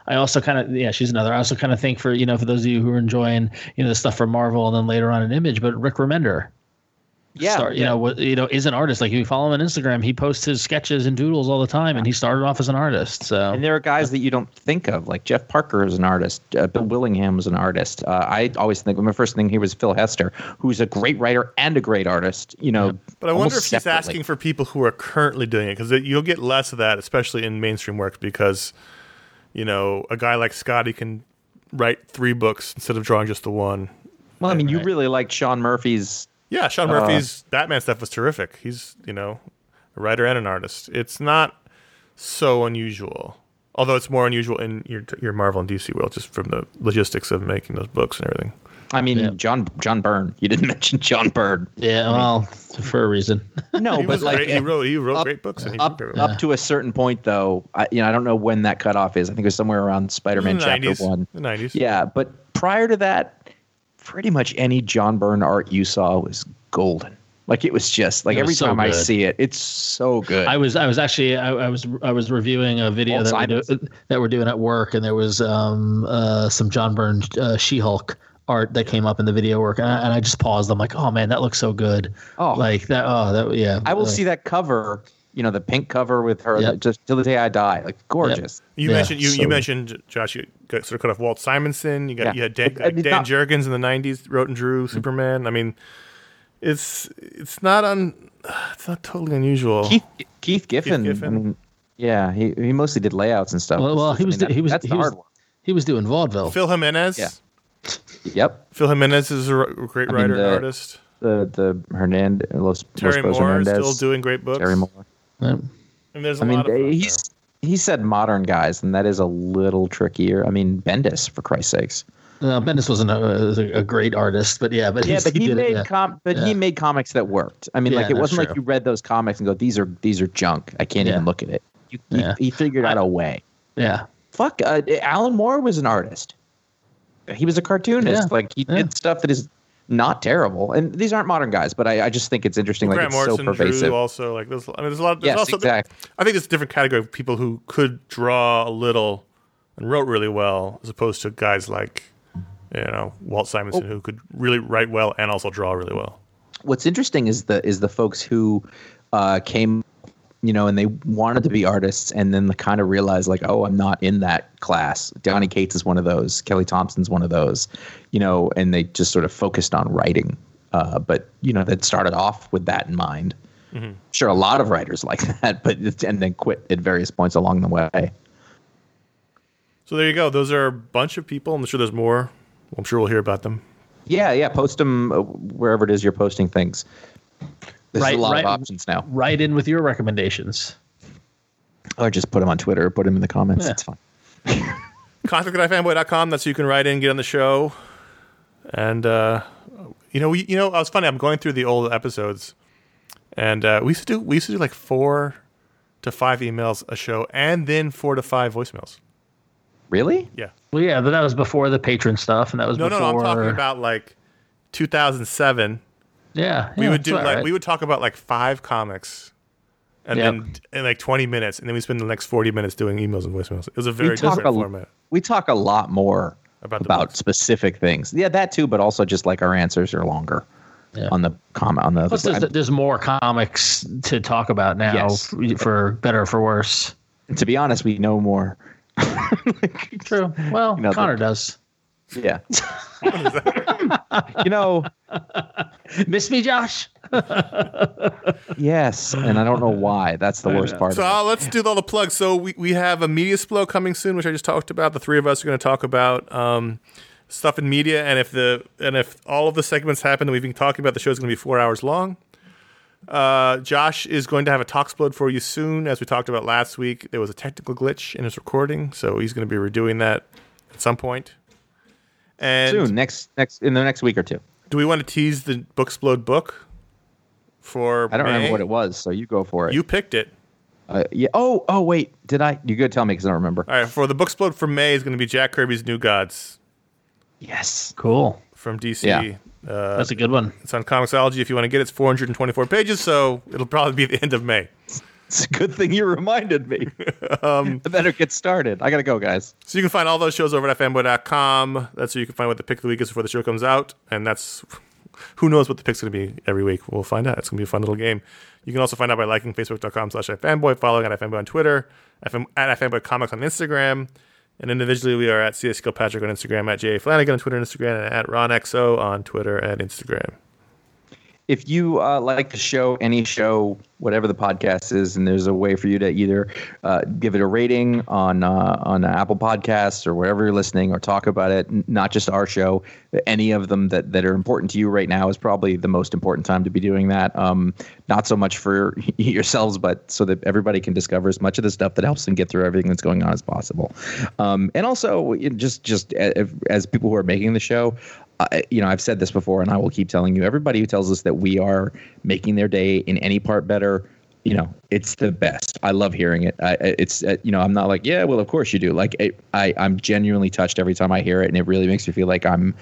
I, also kind of yeah, she's another. I also kind of think for you know for those of you who are enjoying you know the stuff from Marvel and then later on in Image, but Rick Remender yeah, start, you yeah. know, what you know, is an artist. Like if you follow him on Instagram, he posts his sketches and doodles all the time, and he started off as an artist. So And there are guys that you don't think of, like Jeff Parker is an artist. Uh, Bill Willingham is an artist. Uh, I always think my first thing here was Phil Hester, who's a great writer and a great artist. You know, But I wonder if almost he's asking for people who are currently doing it because you'll get less of that, especially in mainstream work, because you know a guy like Skottie can write three books instead of drawing just the one. Well, I mean, you really liked Sean Murphy's. Yeah, Sean uh, Murphy's Batman stuff was terrific. He's you know a writer and an artist. It's not so unusual, although it's more unusual in your your Marvel and DC world, just from the logistics of making those books and everything. I mean, Yeah. John John Byrne. You didn't mention John Byrne. yeah, well, for a reason. No, He but like great. he wrote he wrote up- great books and he up wrote up to a certain point, though. I, you know, I don't know when that cutoff is. I think it was somewhere around Spider-Man the chapter 90s. one. The 90s. Yeah, but prior to that, pretty much any John Byrne art you saw was golden. Like it was just like was every so time I see it, it's so good. I was I was actually I, I was I was reviewing a video Walt that we're, do, that we're doing at work, and there was um uh some John Byrne uh, She-Hulk art that came up in the video work, and I, and I just paused. I'm like, oh man, that looks so good. Oh. like that. Oh, that yeah. I will uh, see that cover. You know, the pink cover with her, Yep. just till the day I die. Like gorgeous. You Yeah, mentioned you, so you mentioned Josh. You got sort of cut off Walt Simonson. You got Yeah. you had Dan, But, uh, Dan not- Jurgens in the '90s wrote and drew Superman. I mean, it's it's not un it's not totally unusual. Keith Keith Giffen. Giffen. I mean, yeah, he he mostly did layouts and stuff. Well, well, he was mean, that- he was that's he the was, hard one. he was doing vaudeville. Phil Jimenez. Yeah. Yep. Phil Jimenez is a great I mean, writer and artist. The the Hernandez Los, Terry Los Moore is Hernandez. still doing great books. Terry Moore. Yep. And there's a I mean, lot of them out he's he said modern guys, and that is a little trickier. I mean, Bendis, for Christ's sakes. Uh, Bendis wasn't a, a, a great artist, but yeah, but Yeah, but he, did it, made yeah. com- but Yeah. he made comics that worked. I mean, Yeah, like it wasn't like you read those comics and go, "These are these are junk. I can't Yeah. even look at it." You, he- Yeah. he, figured out a way. yeah. Fuck, uh, Alan Moore was an artist. He was a cartoonist. Yeah. Like he Yeah. did stuff that is not terrible. And these aren't modern guys, but I, I just think it's interesting. there. Like Grant it's so pervasive. drew also like there's. I mean, there's a lot. There's Yes, also, exactly. I think it's a different category of people who could draw a little and wrote really well, as opposed to guys like you know Walt Simonson Oh. who could really write well and also draw really well. what's interesting is the is the folks who uh, came you know and they wanted to be artists and then kind of realized like oh i'm not in that class donny cates is one of those kelly thompson's one of those you know and they just sort of focused on writing uh, but you know that started off with that in mind sure a lot of writers like that but and then quit at various points along the way So there you go. Those are a bunch of people. I'm sure there's more. I'm sure we'll hear about them. yeah yeah post them uh, wherever it is you're posting things there's Right, a lot right. of options now Write in with your recommendations. or just put them on twitter or put them in the comments Yeah. it's fine Contact at fanboy.com. That's who you can write in, get on the show. And, uh, you know, we, you know, I was funny. I'm going through the old episodes, and uh, we used to do we used to do like four to five emails a show, and then four to five voicemails. really Yeah. Well, yeah, but that was before the patron stuff, and that was No, no, before. no. I'm talking about like 2007. Yeah, We yeah, would do like right. we would talk about like five comics. And Yep. then in like 20 minutes, and then we spend the next 40 minutes doing emails and voicemails. It was a very we talk different a, format. we talk a lot more About about, specific things. Yeah, that too, but also just like our answers are longer Yeah. on the comment on the. Plus, there's, there's more comics to talk about now, Yes. for better or for worse. to be honest, we know more. True. Well, You know, Conor the- does. Yeah. you know, Miss me, Josh? yes, and I don't know why. That's the worst part. So of it. uh, let's do all the plugs. So we, we have a media splo coming soon, which I just talked about. The three of us are going to talk about um, stuff in media, and if the and if all of the segments happen that we've been talking about, the show's going to be four hours long. Uh, Josh is going to have a Talksplode for you soon. As we talked about last week, there was a technical glitch in his recording, so he's going to be redoing that at some point. And Soon, next next in the next week or two. do we want to tease the Booksplode book for I don't May? remember what it was, so you go for it. You picked it. uh, yeah. Oh, oh, wait. Did I? You could tell me because I don't remember. All right, for the Booksplode for May is going to be Jack Kirby's New Gods Yes. Cool. from DC. Yeah. Uh, That's a good one. it's on Comixology if you want to get it. It's 424 pages, so it'll probably be the end of May. It's a good thing you reminded me. um, I better get started. I gotta go, guys. So you can find all those shows over at fanboy.com. That's where you can find what the pick of the week is before the show comes out. And that's who knows what the pick's going to be every week. We'll find out. It's going to be a fun little game. You can also find out by liking facebook.com slash fanboy, following at fanboy on Twitter, FM, at fanboy comics on Instagram. And individually, we are at CS Kilpatrick on Instagram, at J Flanagan on Twitter and Instagram, and at RonXO on Twitter and Instagram. If you uh, like the show, any show, whatever the podcast is, and there's a way for you to either uh, give it a rating on uh, on Apple Podcasts or wherever you're listening, or talk about it, not just our show, any of them that, that are important to you right now is probably the most important time to be doing that. Um, not so much for yourselves, but so that everybody can discover as much of the stuff that helps them get through everything that's going on as possible. Um, and also, just just as, as people who are making the show, You know, I've said this before, and I will keep telling you. Everybody who tells us that we are making their day in any part better, you know, it's the best. I love hearing it. I, it's, uh, you know, I'm not like, yeah, well, of course you do. Like, it, I, I'm genuinely touched every time I hear it, and it really makes me feel like I'm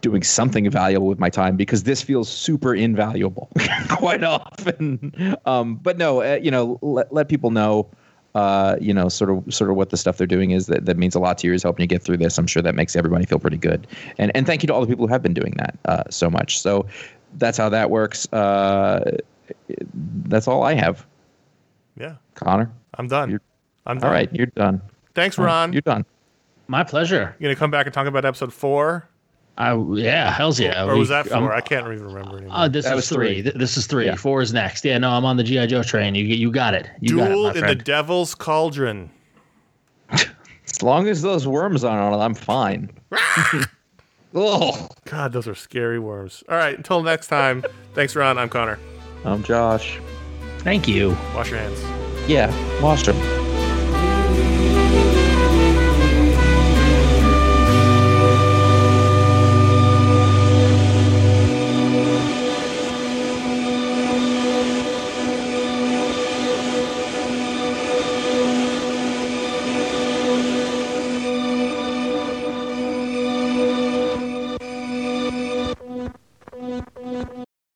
doing something valuable with my time because this feels super invaluable quite often. Um, but no, uh, you know, let, let people know uh, you know, sort of sort of what the stuff they're doing is that, that means a lot to you is helping you get through this. I'm sure that makes everybody feel pretty good. And and thank you to all the people who have been doing that uh, so much. So that's how that works. Uh, that's all I have. Yeah, Conor, I'm done. You're- I'm done. all right, you're done. Thanks, Ron. You're done. My pleasure. You're going to come back and talk about episode four? I yeah, hell's yeah. Or We- was that 4 um, I can't even remember anymore. Uh, this That is was three. three. This is three. Yeah. Four is next. Yeah, no, I'm on the GI Joe train. You you got it. You got it, Duel my in the. Devil's Cauldron. As long as those worms aren't on it, I'm fine. oh, God, those are scary worms. All right, until next time. thanks, Ron. I'm Conor. I'm Josh. Thank you. Wash your hands. Yeah, wash them. Leave